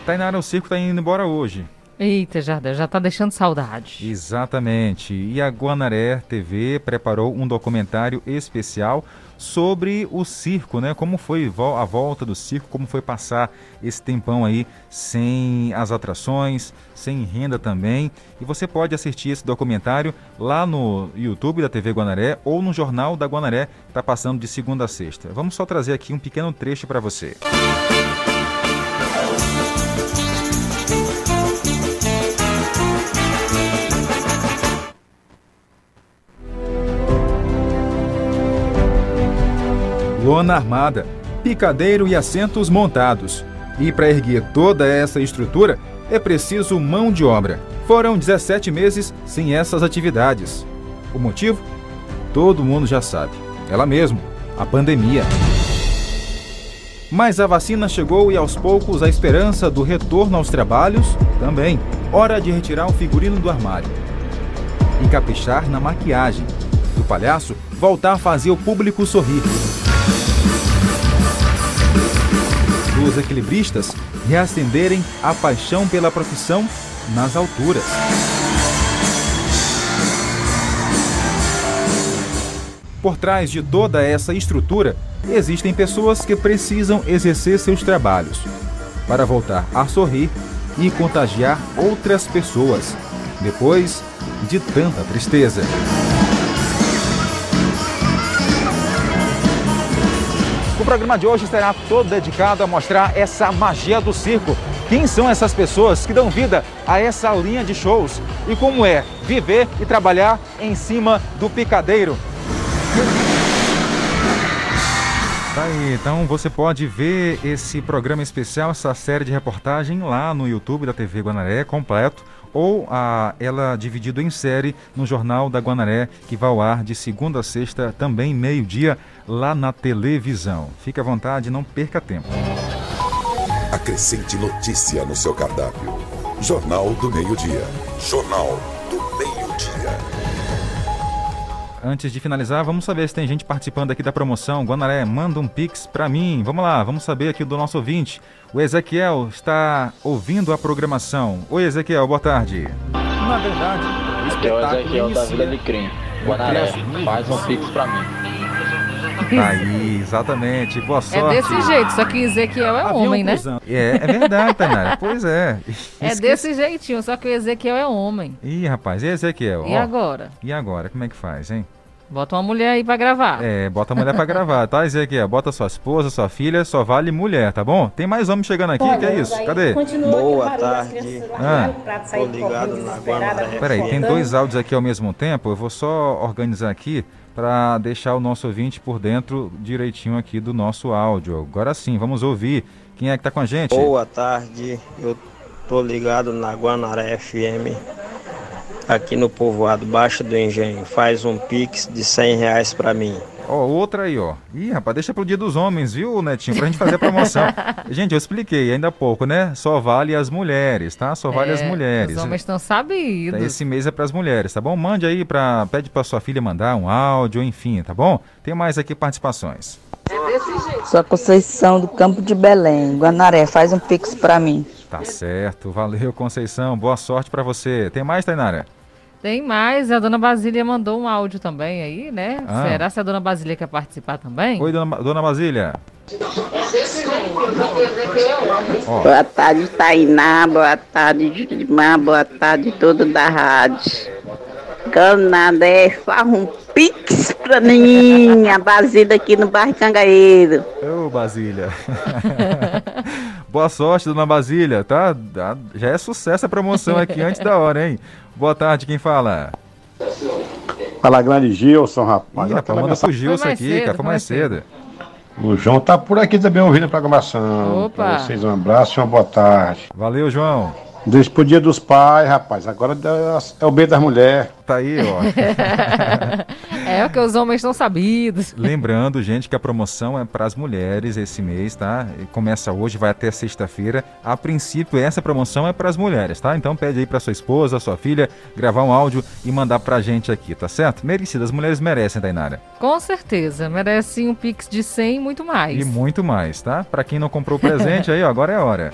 S3: Tainara, o circo está indo embora hoje.
S4: Eita, já está deixando saudade.
S3: Exatamente. E a Guanaré TV preparou um documentário especial sobre o circo, né? Como foi a volta do circo, como foi passar esse tempão aí sem as atrações, sem renda também. E você pode assistir esse documentário lá no YouTube da TV Guanaré ou no Jornal da Guanaré, que está passando de segunda a sexta. Vamos só trazer aqui um pequeno trecho para você. Música lona armada, picadeiro e assentos montados. E para erguer toda essa estrutura é preciso mão de obra. Foram 17 meses sem essas atividades. O motivo? Todo mundo já sabe. Ela mesmo, a pandemia. Mas a vacina chegou e aos poucos a esperança do retorno aos trabalhos também. Hora de retirar o figurino do armário. E caprichar na maquiagem. Do palhaço voltar a fazer o público sorrir. Equilibristas reacenderem a paixão pela profissão nas alturas. Por trás de toda essa estrutura, existem pessoas que precisam exercer seus trabalhos para voltar a sorrir e contagiar outras pessoas depois de tanta tristeza. Programa de hoje será todo dedicado a mostrar essa magia do circo. Quem são essas pessoas que dão vida a essa linha de shows e como é viver e trabalhar em cima do picadeiro. Tá aí, então você pode ver esse programa especial, essa série de reportagem lá no YouTube da TV Guanaré completo ou a, ela dividido em série no Jornal da Guanaré, que vai ao ar de segunda a sexta, também meio-dia, lá na televisão. Fique à vontade, não perca tempo.
S2: Acrescente notícia no seu cardápio. Jornal do Meio-Dia. Jornal
S3: Antes de finalizar, vamos saber se tem gente participando aqui da promoção. Guanaré, manda um pix para mim. Vamos lá, vamos saber aqui do nosso ouvinte. O Ezequiel está ouvindo a programação. Oi, Ezequiel, boa tarde.
S39: Na verdade, o
S40: Aqui é o Ezequiel da Vila de Crem. Guanaré, faz um pix pra mim.
S3: Aí, (laughs) exatamente. Boa
S4: É
S3: sorte.
S4: desse jeito, só que Ezequiel é
S3: Havia
S4: homem,
S3: um
S4: né?
S3: É, é verdade, Tainara. (laughs) Pois é.
S4: É
S3: Esqueci-
S4: desse jeitinho, só que o Ezequiel é homem.
S3: Ih, rapaz, e Ezequiel?
S4: E
S3: Ó,
S4: agora?
S3: E agora, como é que faz, hein?
S4: Bota uma mulher aí pra gravar.
S3: É, bota a mulher pra gravar, tá, Ezequiel? Bota sua esposa, sua filha, só vale mulher, tá bom? Tem mais homem chegando aqui, que é isso? Cadê?
S41: Boa tarde.
S3: Ah.
S41: Tô ligado na Guanaré.
S3: Peraí, tem dois áudios aqui ao mesmo tempo. Eu vou só organizar aqui para deixar o nosso ouvinte por dentro direitinho aqui do nosso áudio. Agora sim, vamos ouvir. Quem é que tá com a gente?
S41: Boa tarde. Eu tô ligado na Guanaré FM. Aqui no povoado Baixo do Engenho. Faz um pix de 100 reais pra mim.
S3: Ó, outra aí, ó. Ih, rapaz, deixa pro dia dos homens, viu, Netinho? Pra gente fazer a promoção. (laughs) gente, eu expliquei ainda há pouco, né? Só vale as mulheres, tá? Só vale as
S4: É,
S3: mulheres.
S4: Os homens estão sabidos.
S3: Esse mês é pras mulheres, tá bom? Mande aí pra. Pede pra sua filha mandar um áudio, enfim, tá bom? Tem mais aqui participações.
S42: Sou a Conceição do Campo de Belém. Guanaré, faz um pix pra mim.
S3: Tá certo, valeu, Conceição. Boa sorte pra você. Tem mais, Tainara?
S4: Tem mais, a dona Basília mandou um áudio também aí, né?
S3: Ah.
S4: Será se a dona Basília quer participar também?
S3: Oi, dona, dona Basília.
S34: Boa tarde, Tainá. Boa tarde, Julimar. Boa tarde, todo da rádio. Canadé, faz um pix pra mim. A Basília aqui no bairro Cangaeiro.
S3: Ô, Basília. (laughs) Boa sorte, dona Basília, tá? Já é sucesso a promoção aqui antes da hora, hein? Boa tarde, quem fala?
S43: Fala, grande Gilson, rapaz.
S3: Ih, rapaz, manda pro Gilson aqui, cara, foi mais cedo.
S43: O João tá por aqui também ouvindo a programação.
S3: Opa.
S43: Pra vocês um abraço e uma boa tarde.
S3: Valeu, João.
S43: Deixa pro dia dos pais, rapaz. Agora é o bem das mulheres.
S3: Tá aí, ó. (laughs)
S4: é o que os homens estão sabidos.
S3: Lembrando, gente, que a promoção é para as mulheres esse mês, tá? Começa hoje, vai até sexta-feira. A princípio, essa promoção é para as mulheres, tá? Então pede aí para sua esposa, sua filha, gravar um áudio e mandar pra gente aqui, tá certo? Merecido, as mulheres merecem, Tainara.
S4: Com certeza, merece um pix de 100 e muito mais.
S3: E muito mais, tá? Para quem não comprou o presente (laughs) aí, ó, agora é a hora.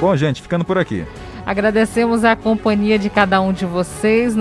S3: Bom, gente, ficando por aqui.
S4: Agradecemos a companhia de cada um de vocês.